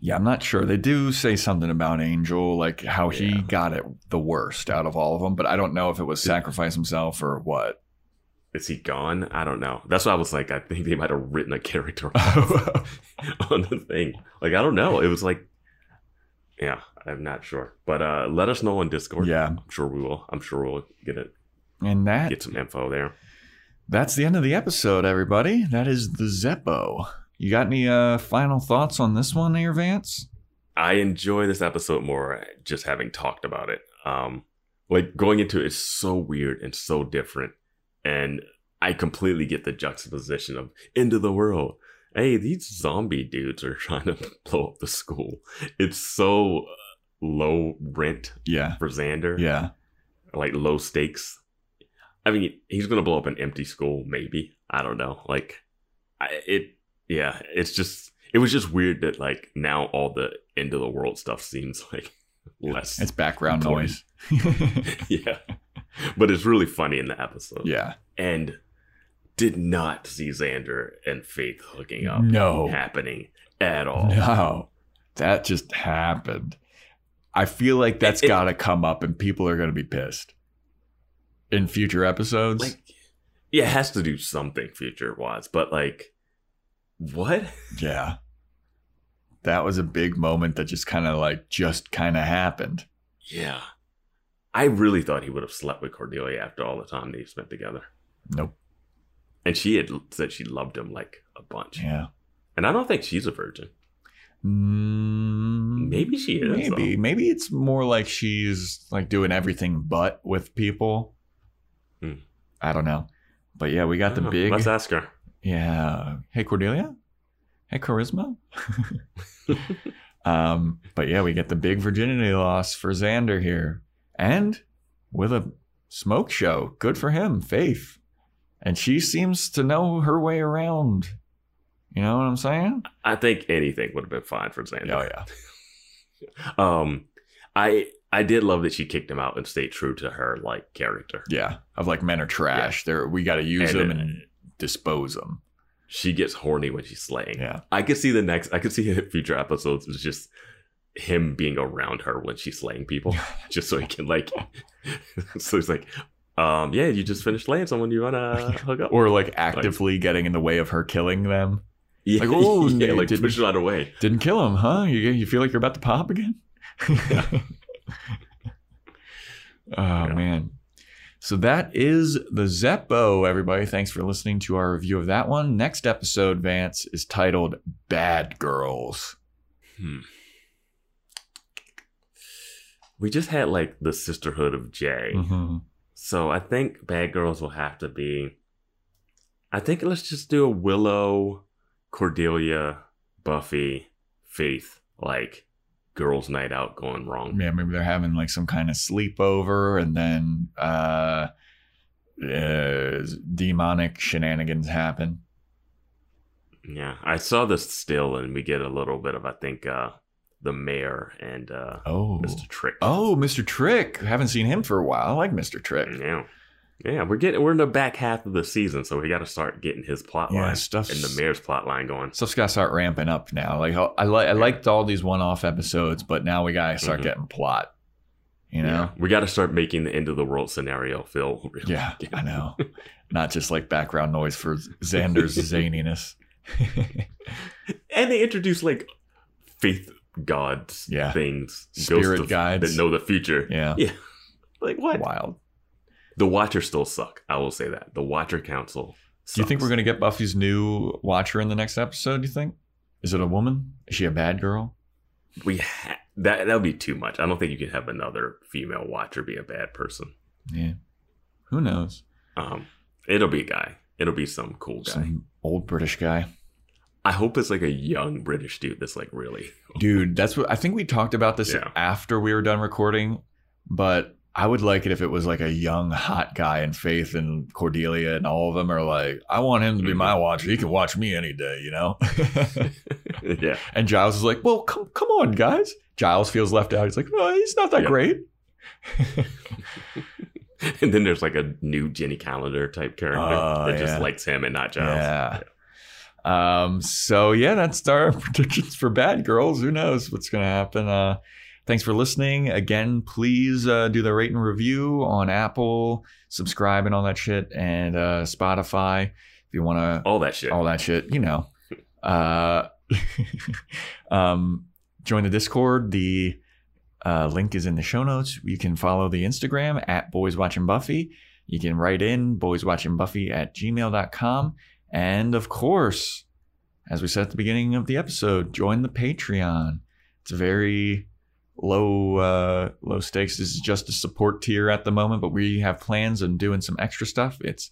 Speaker 4: Yeah, I'm not sure. They do say something about Angel, like how he got it the worst out of all of them, but I don't know if it was sacrifice himself or what.
Speaker 5: is he gone? I don't know. That's why i was like i think they might have written a character on the thing. Like i don't know. It was like yeah i'm not sure but uh let us know on discord
Speaker 4: yeah.
Speaker 5: i'm sure we will i'm sure we'll get it
Speaker 4: And that
Speaker 5: get some info there
Speaker 4: That's the end of the episode, everybody. That is the Zeppo. You got any uh, final thoughts on this one, Air Vance?
Speaker 5: I enjoy this episode more just having talked about it. Um, like going into it is so weird and so different, and I completely get the juxtaposition of into the world. Hey, these zombie dudes are trying to blow up the school. It's so uh, low rent
Speaker 4: Yeah.
Speaker 5: for Xander,
Speaker 4: Yeah.
Speaker 5: like low stakes. I mean, he's gonna blow up an empty school, maybe. I don't know. Like, I, it, yeah, it's just, it was just weird that like now all the end of the world stuff seems like less.
Speaker 4: It's background
Speaker 5: Important.
Speaker 4: noise.
Speaker 5: yeah, but it's really funny in the episode.
Speaker 4: yeah.
Speaker 5: and did not see Xander and Faith hooking up
Speaker 4: No.
Speaker 5: happening at all.
Speaker 4: No. That just happened. I feel like that's got to come up and people are going to be pissed in future episodes.
Speaker 5: Like, yeah, it has to do something future wise, but like, what?
Speaker 4: yeah. That was a big moment that just kind of like just kind of happened.
Speaker 5: Yeah. I really thought he would have slept with Cordelia after all the time they spent together.
Speaker 4: Nope.
Speaker 5: And she had said she loved him like a bunch.
Speaker 4: Yeah.
Speaker 5: And I don't think she's a virgin.
Speaker 4: Mm,
Speaker 5: Maybe she is.
Speaker 4: Maybe.
Speaker 5: though.
Speaker 4: Maybe it's more like she's like doing everything but with people.
Speaker 5: Hmm.
Speaker 4: I don't know. But yeah, we got the
Speaker 5: Oh,
Speaker 4: big.
Speaker 5: Let's ask her.
Speaker 4: Yeah. Hey, Cordelia. Hey, Charisma. um, but yeah, we get the big virginity loss for Xander here. And with a smoke show. Good for him, Faith. And she seems to know her way around. You know what I'm saying?
Speaker 5: I think anything would have been fine for Xander.
Speaker 4: Oh, yeah.
Speaker 5: Um, I I did love that she kicked him out and stayed true to her like character.
Speaker 4: Yeah. Of like men are trash. They're, we got to use
Speaker 5: And,
Speaker 4: them
Speaker 5: uh,
Speaker 4: and dispose them.
Speaker 5: She gets horny when she's slaying.
Speaker 4: Yeah.
Speaker 5: I could see the next. I could see future episodes is just him being around her when she's slaying people, just so he can like. so he's like, um, yeah, you just finished laying someone. You wanna hook up?
Speaker 4: Or like actively getting in the way of her killing them.
Speaker 5: yeah,
Speaker 4: like, oh,
Speaker 5: yeah, like
Speaker 4: didn't-
Speaker 5: push it out of the way.
Speaker 4: Didn't kill him, huh? You, you feel like you're about to pop again? oh, man. So that is the Zeppo, everybody. Thanks for listening to our review of that one. Next episode, Vance, is titled Bad Girls.
Speaker 5: Hmm. We just had like the sisterhood of Jhe.
Speaker 4: Mhm.
Speaker 5: So I think Bad Girls will have to be. I think let's just do a Willow, Cordelia, Buffy, Faith like girls' night out going wrong.
Speaker 4: Yeah, maybe they're having like some kind of sleepover, and then uh, uh, demonic shenanigans happen.
Speaker 5: Yeah, I saw this still, and we get a little bit of I think uh, the mayor and uh,
Speaker 4: Oh,
Speaker 5: Mr. Trick.
Speaker 4: oh, Mr. Trick. Haven't seen him for a while. I like Mr. Trick.
Speaker 5: Yeah. Yeah, we're getting we're in the back half of the season, so we got to start getting his plot
Speaker 4: Yeah,
Speaker 5: line
Speaker 4: stuff's-
Speaker 5: and the mayor's plot line going.
Speaker 4: Stuff's got to start ramping up now. Like I, li- I liked all these one-off episodes, but now we got to start
Speaker 5: Mhm.
Speaker 4: getting plot. You know.
Speaker 5: Yeah, we got to start making the end of the world scenario feel. real
Speaker 4: Yeah,
Speaker 5: again.
Speaker 4: I know. Not just like background noise for Xander's zaniness.
Speaker 5: and they introduce like faith gods,
Speaker 4: Yeah.
Speaker 5: things,
Speaker 4: Spirit
Speaker 5: ghosts of-
Speaker 4: guides.
Speaker 5: that know the future.
Speaker 4: yeah.
Speaker 5: Yeah, like what?
Speaker 4: Wild.
Speaker 5: The Watcher still suck. I will say that the Watcher Council.
Speaker 4: Do you think we're gonna get Buffy's new Watcher in the next episode? Do you think? Is it a woman? Is she a bad girl?
Speaker 5: we ha- that that would be too much. I don't think you can have another female Watcher be a bad person.
Speaker 4: Yeah. Who knows?
Speaker 5: Um, it'll be a guy. It'll be some cool guy.
Speaker 4: Some old British guy.
Speaker 5: I hope it's like a young British dude that's like really.
Speaker 4: Dude, that's what I think we talked about this
Speaker 5: Yeah.
Speaker 4: after we were done recording, but I would like it if it was like a young hot guy and Faith and Cordelia and all of them are like, I want him to be my mm-hmm. watcher. He can watch me any day, you know?
Speaker 5: yeah,
Speaker 4: and Giles is like, Well, come come on, guys. Giles feels left out. He's like, No, he's not that
Speaker 5: Yeah.
Speaker 4: great.
Speaker 5: and then there's like a new Jenny Calendar type character
Speaker 4: Oh,
Speaker 5: that just likes him and not Giles.
Speaker 4: Yeah. Um, so yeah, that's our predictions for Bad Girls. Who knows what's gonna happen? Uh thanks for listening. Again, please uh do the rate and review on Apple, subscribe and all that shit, and uh Spotify if you wanna
Speaker 5: All that shit.
Speaker 4: all that shit, you know. Uh um join the Discord. The uh, link is in the show notes. You can follow the Instagram at Boys Watching Buffy. You can write in boyswatchingbuffy at gmail.com. And of course, as we said at the beginning of the episode, join the Patreon. It's a very low uh, low stakes. This is just a support tier at the moment, but we have plans on doing some extra stuff. It's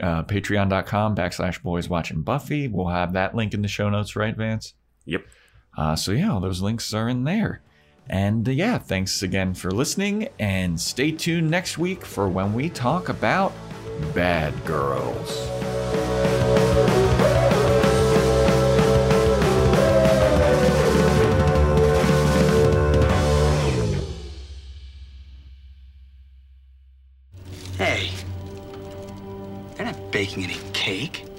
Speaker 4: uh, patreon.com backslash boys watching Buffy. We'll have that link in the show notes, right, Vance?
Speaker 5: Yep.
Speaker 4: Uh, so yeah, all those links are in there. And uh, yeah, thanks again for listening, and stay tuned next week for when we talk about Bad Girls.
Speaker 6: Baking any cake.